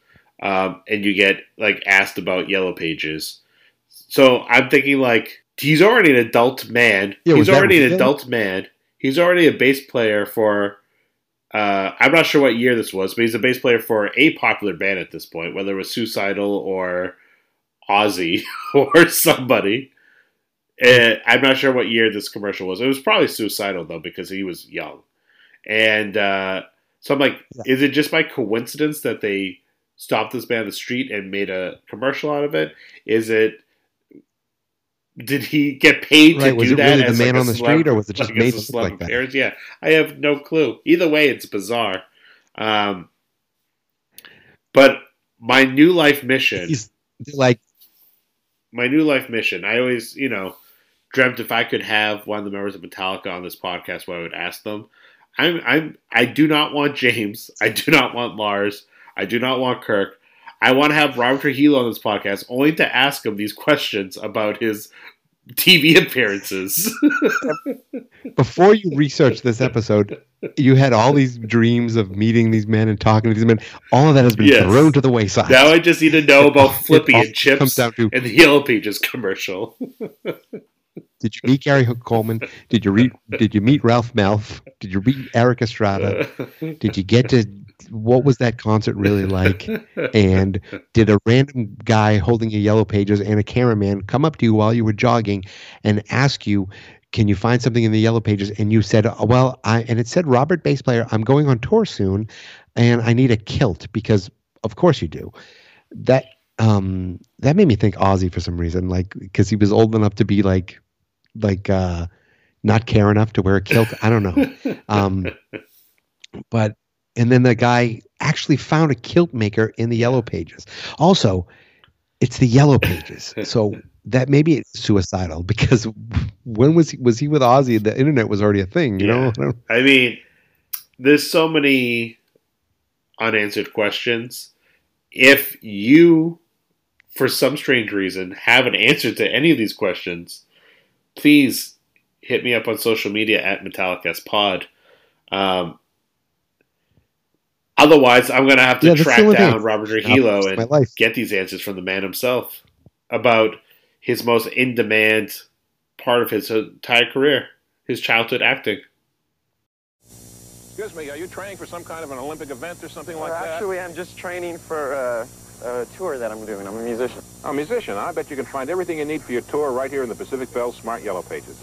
um, and you get like asked about Yellow Pages. So I'm thinking like he's already an adult man. Yeah, he's already an adult man. He's already a bass player for. Uh, I'm not sure what year this was, but he's a bass player for a popular band at this point, whether it was Suicidal or Ozzy or somebody. Uh, I'm not sure what year this commercial was. It was probably Suicidal though, because he was young. And uh, so I'm like, is it just by coincidence that they stopped this man on the street and made a commercial out of it? Is it? Did he get paid Right, to was do it that? really the man like, on the celeb- street, or was it just like, made as to a look celeb like that? appearance? Yeah, I have no clue. Either way, it's bizarre. Um, but my new life mission He's like my new life mission. I always, you know, dreamt if I could have one of the members of Metallica on this podcast, what I would ask them. I'm, I'm, I do not want James. I do not want Lars. I do not want Kirk. I want to have Robert Trujillo on this podcast only to ask him these questions about his TV appearances. before you researched this episode, you had all these dreams of meeting these men and talking to these men. All of that has been Yes. thrown to the wayside. now I just need to know about Flippy and Chips comes down to- and the Yellow Pages commercial. Did you meet Gary Hook Coleman? Did you read? Did you meet Ralph Malph? Did you meet Erik Estrada? Did you get to? What was that concert really like? And did a random guy holding a yellow pages and a cameraman come up to you while you were jogging and ask you, "Can you find something in the yellow pages?" And you said, "Oh, "Well, I," and it said, "Robert, bass player, I'm going on tour soon, and I need a kilt because, of course, you do." That um that made me think Ozzy for some reason, like because he was old enough to be like like uh not care enough to wear a kilt. I don't know. Um but and then the guy actually found a kilt maker in the yellow pages. Also, it's the yellow pages. So that maybe it's suicidal because when was he was he with Ozzy? The internet was already a thing, you know? I I mean, there's so many unanswered questions. if you, for some strange reason, have an answer to any of these questions, please hit me up on social media at MetallicSPod. Um, otherwise, I'm going to have to Yeah, track only thing. down Robert Now, Trujillo and life. get these answers from the man himself about his most in demand part of his entire career, his childhood acting. Excuse me, are you training for some kind of an Olympic event or something like Uh, that? actually, I'm just training for uh, a tour that I'm doing. I'm a musician. A musician. I bet you can find everything you need for your tour right here in the Pacific Bell Smart Yellow Pages.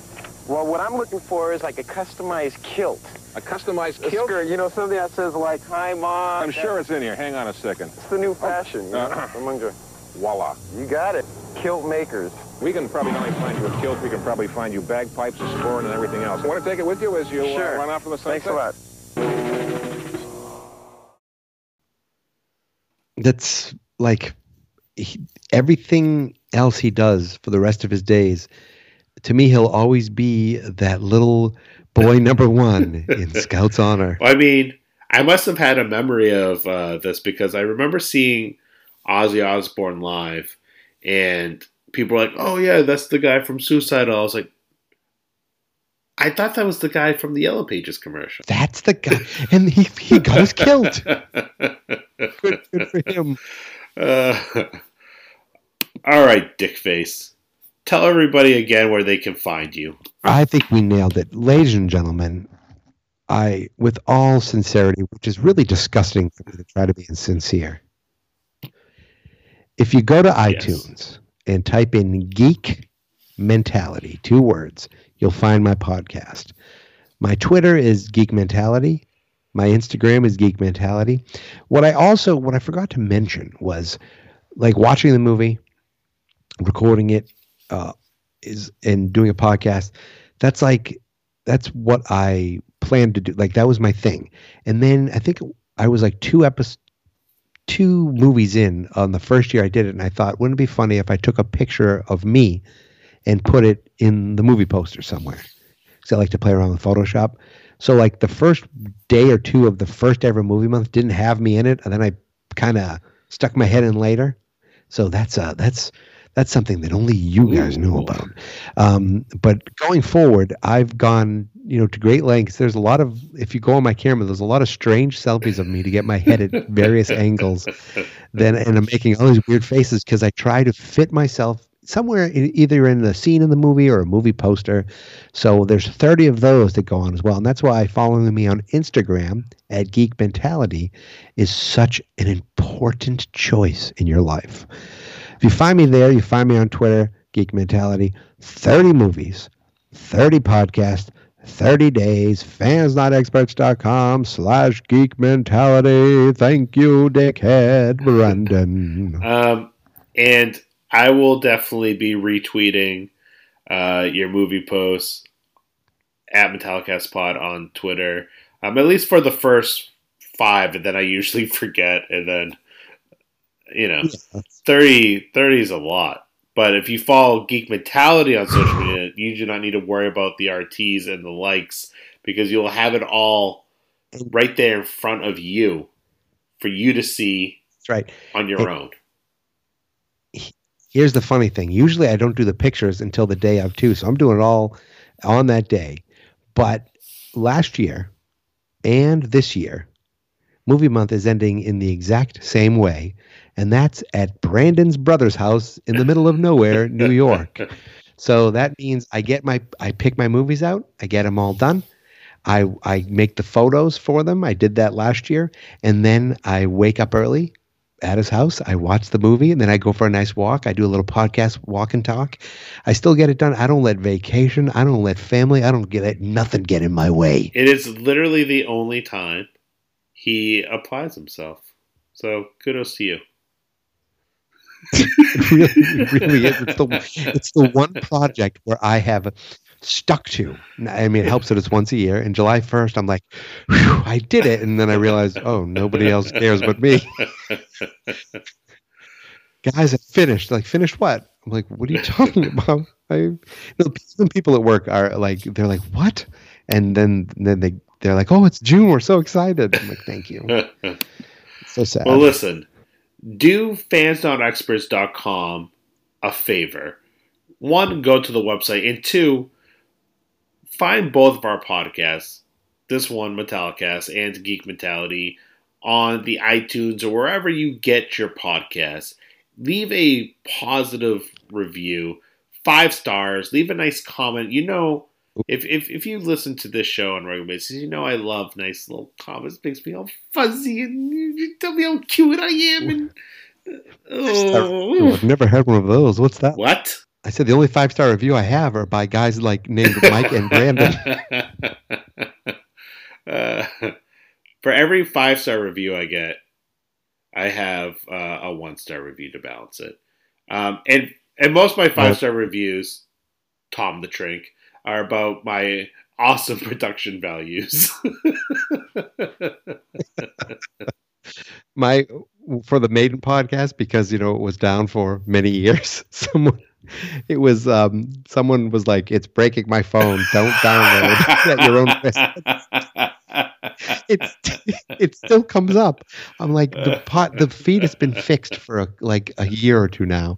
Well, what I'm looking for is like a customized kilt. A customized A kilt? skirt, you know, something that says like, "Hi, mom." I'm sure it's in here. Hang on a second. It's the new fashion, you know, Uh, among the. Voila. You got it. Kilt makers. We can probably not only find you a kilt, we can probably find you bagpipes, a sporran, and everything else. Want to take it with you as you uh, run off to the sunset? Thanks a lot. That's like he, everything else he does for the rest of his days. To me, he'll always be that little boy number one in Scout's honor. I mean, I must have had a memory of uh, this because I remember seeing Ozzy Osbourne live, and people were like, "Oh yeah, that's the guy from Suicidal." I was like, I thought that was the guy from the Yellow Pages commercial. That's the guy, and he he got us killed. Good, good for him. Uh, all right, Dickface. Tell everybody again where they can find you. I think we nailed it, ladies and gentlemen. I, with all sincerity, which is really disgusting for me to try to be insincere. If you go to iTunes and type in "geek mentality," two words, you'll find my podcast. My Twitter is Geek Mentality. My Instagram is Geek Mentality. What I also, what I forgot to mention was, like watching the movie, recording it, uh, is and doing a podcast. That's like that's what I planned to do. Like that was my thing. And then I think I was like two episodes, two movies in on the first year I did it, and I thought, wouldn't it be funny if I took a picture of me and put it in the movie poster somewhere? Because I like to play around with Photoshop. So like the first day or two of the first ever movie month didn't have me in it, and then I kind of stuck my head in later. So that's uh that's that's something that only you guys know about. Um, but going forward, I've gone you know to great lengths. There's a lot of if you go on my camera, there's a lot of strange selfies of me to get my head at various angles. Then and I'm making all these weird faces because I try to fit myself somewhere in, either in the scene in the movie or a movie poster. So there's 30 of those that go on as well, and that's why following me on Instagram at Geek Mentality is such an important choice in your life. If you find me there, you find me on Twitter, Geek Mentality. 30 movies, 30 podcasts, 30 days, fansnotexperts.com slash geek mentality. Thank you, dickhead Brendan. Um, and I will definitely be retweeting uh, your movie posts at MetallicastPod on Twitter, um, at least for the first five, and then I usually forget, and then you know, 30, 30 is a lot. But if you follow Geek Mentality on social media, you do not need to worry about the RTs and the likes because you'll have it all right there in front of you for you to see That's right. on your And- own. Here's the funny thing. Usually I don't do the pictures until the day of too. So I'm doing it all on that day. But last year and this year, movie month is ending in the exact same way. And that's at Brandon's brother's house in the middle of nowhere, New York. So that means I get my I pick my movies out, I get them all done. I I make the photos for them. I did that last year, and then I wake up early at his house. I watch the movie, and then I go for a nice walk. I do a little podcast, walk and talk. I still get it done. I don't let vacation. I don't let family. I don't get it. Nothing get in my way. It is literally the only time he applies himself. So kudos to you. It really, it really is. It's the it's the one project where I have stuck to. Mm-hmm. I mean, it helps that it's once a year. And July first, I'm like, "Whew, I did it, and then I realized, oh, nobody else cares but me. Guys, I finished. Like, finished what? I'm like, what are you talking about? I, you know, some people at work are like, they're like, what? And then then they they're like, oh, it's June. We're so excited. I'm like, thank you. so sad. Well, listen, do fansnotexperts.com a favor. One, go to the website, and two, find both of our podcasts, this one, Metallicast, and Geek Mentality, on the iTunes or wherever you get your podcasts. Leave a positive review, five stars, leave a nice comment. You know, if, if, if you listen to this show on a regular basis, you know I love nice little comments. It makes me all fuzzy and you, you tell me how cute I am. And, Oh, I've never had one of those. What's that? What? I said the only five star review I have are by guys like named Mike and Brandon. uh, for every five star review I get, I have uh, a one star review to balance it. Um, and and most of my five star reviews, Tom the Trink, are about my awesome production values. My for the Maiden podcast because you know it was down for many years. Someone it was um someone was like it's breaking my phone. Don't download it at your own risk. It's it still comes up. I'm like the pot the feed has been fixed for a, like a year or two now.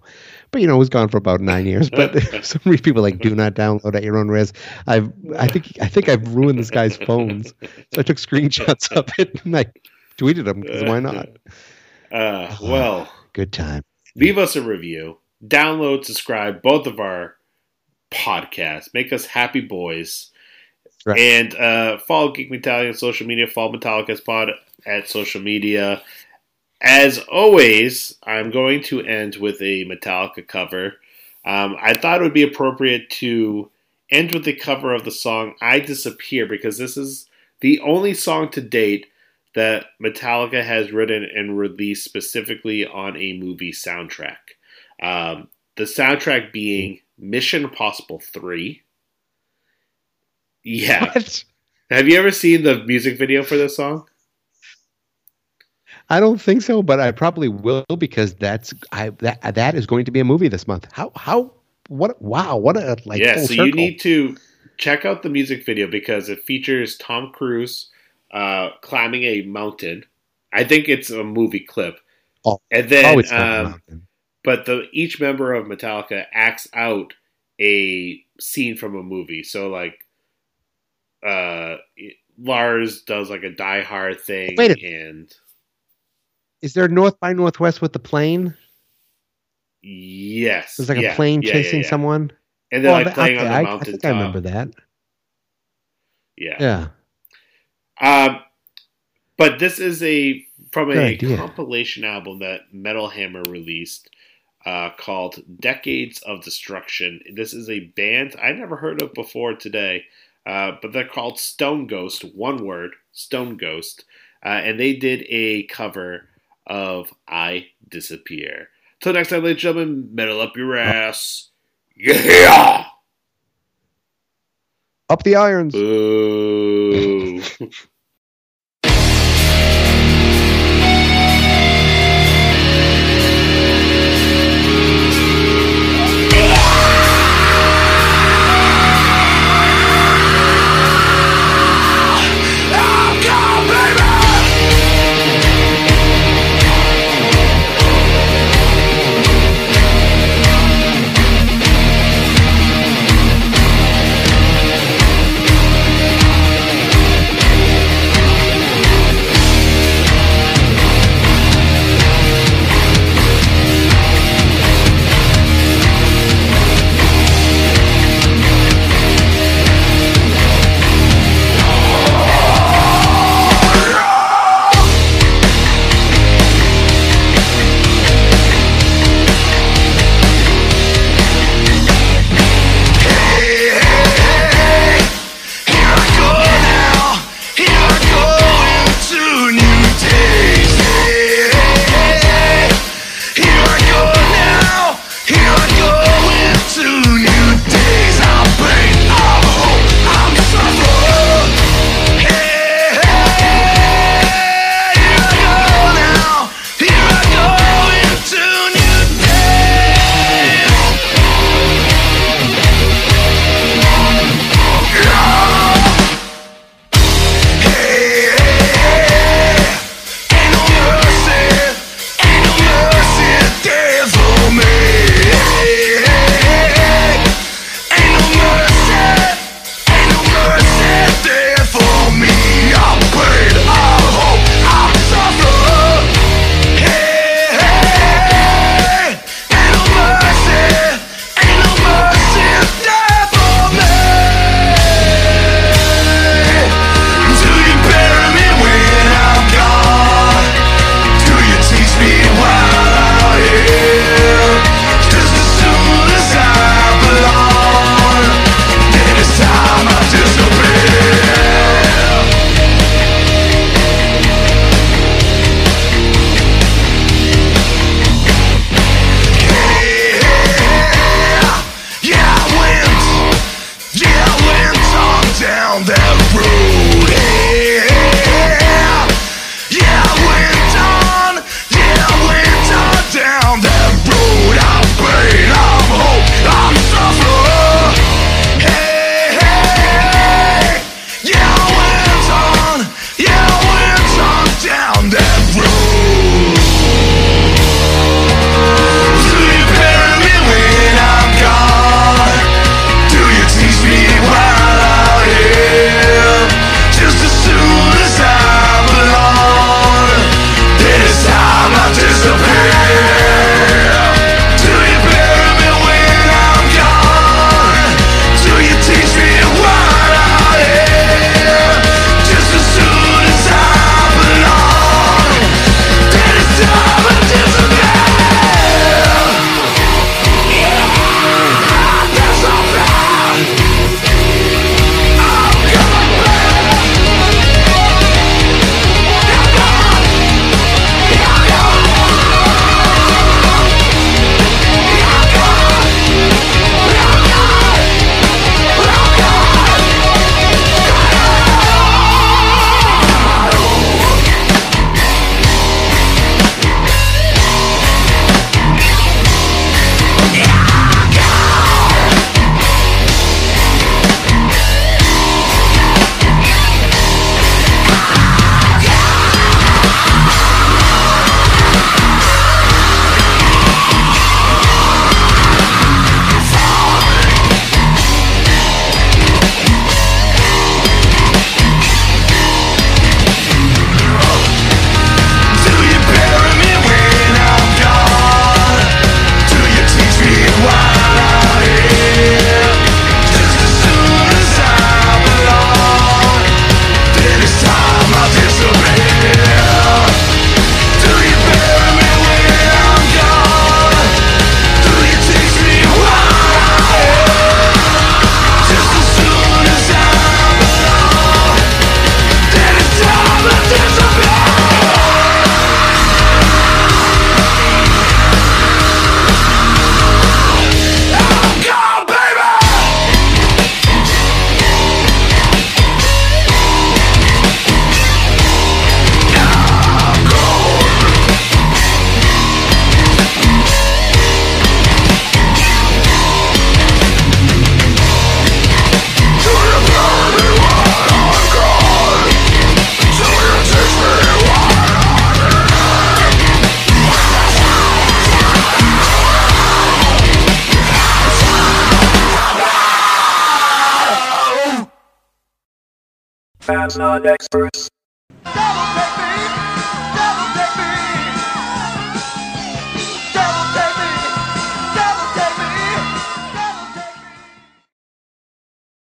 But you know it was gone for about nine years but some people like do not download at your own risk. I've i think i think i've ruined this guy's phones. So i took screenshots of it and i tweeted them because why not? Uh, well, good time. Leave us a review. Download, subscribe, both of our podcasts. Make us happy boys. Right. And uh, follow Geek Metallica on social media. Follow MetallicastPod at social media. As always, I'm going to end with a Metallica cover. Um, I thought it would be appropriate to end with the cover of the song I Disappear because this is the only song to date that Metallica has written and released specifically on a movie soundtrack. Um, the soundtrack being Mission Impossible 3. Yeah. What? Have you ever seen the music video for this song? I don't think so, but I probably will because that's I that that is going to be a movie this month. How how what wow what a like yeah. So circle. you need to check out the music video because it features Tom Cruise uh, climbing a mountain. I think it's a movie clip. Oh, and then, a um, mountain. But the each member of Metallica acts out a scene from a movie. So like, uh, Lars does like a Die Hard thing, Wait and Is there North by Northwest with the plane? yes, There's like yeah, a plane yeah, chasing yeah. someone. and they're Oh, like playing okay, on the I, I mountain think I remember that. Yeah. Yeah. Um, but this is a from Good a idea. compilation album that Metal Hammer released uh, called Decades of Destruction. This is a band I never heard of before today, uh, but they're called Stone Ghost. One word, Stone Ghost, uh, and they did a cover of "I Disappear." Till next time, ladies and gentlemen, metal up your ass. Yeah. Up the irons. Boo.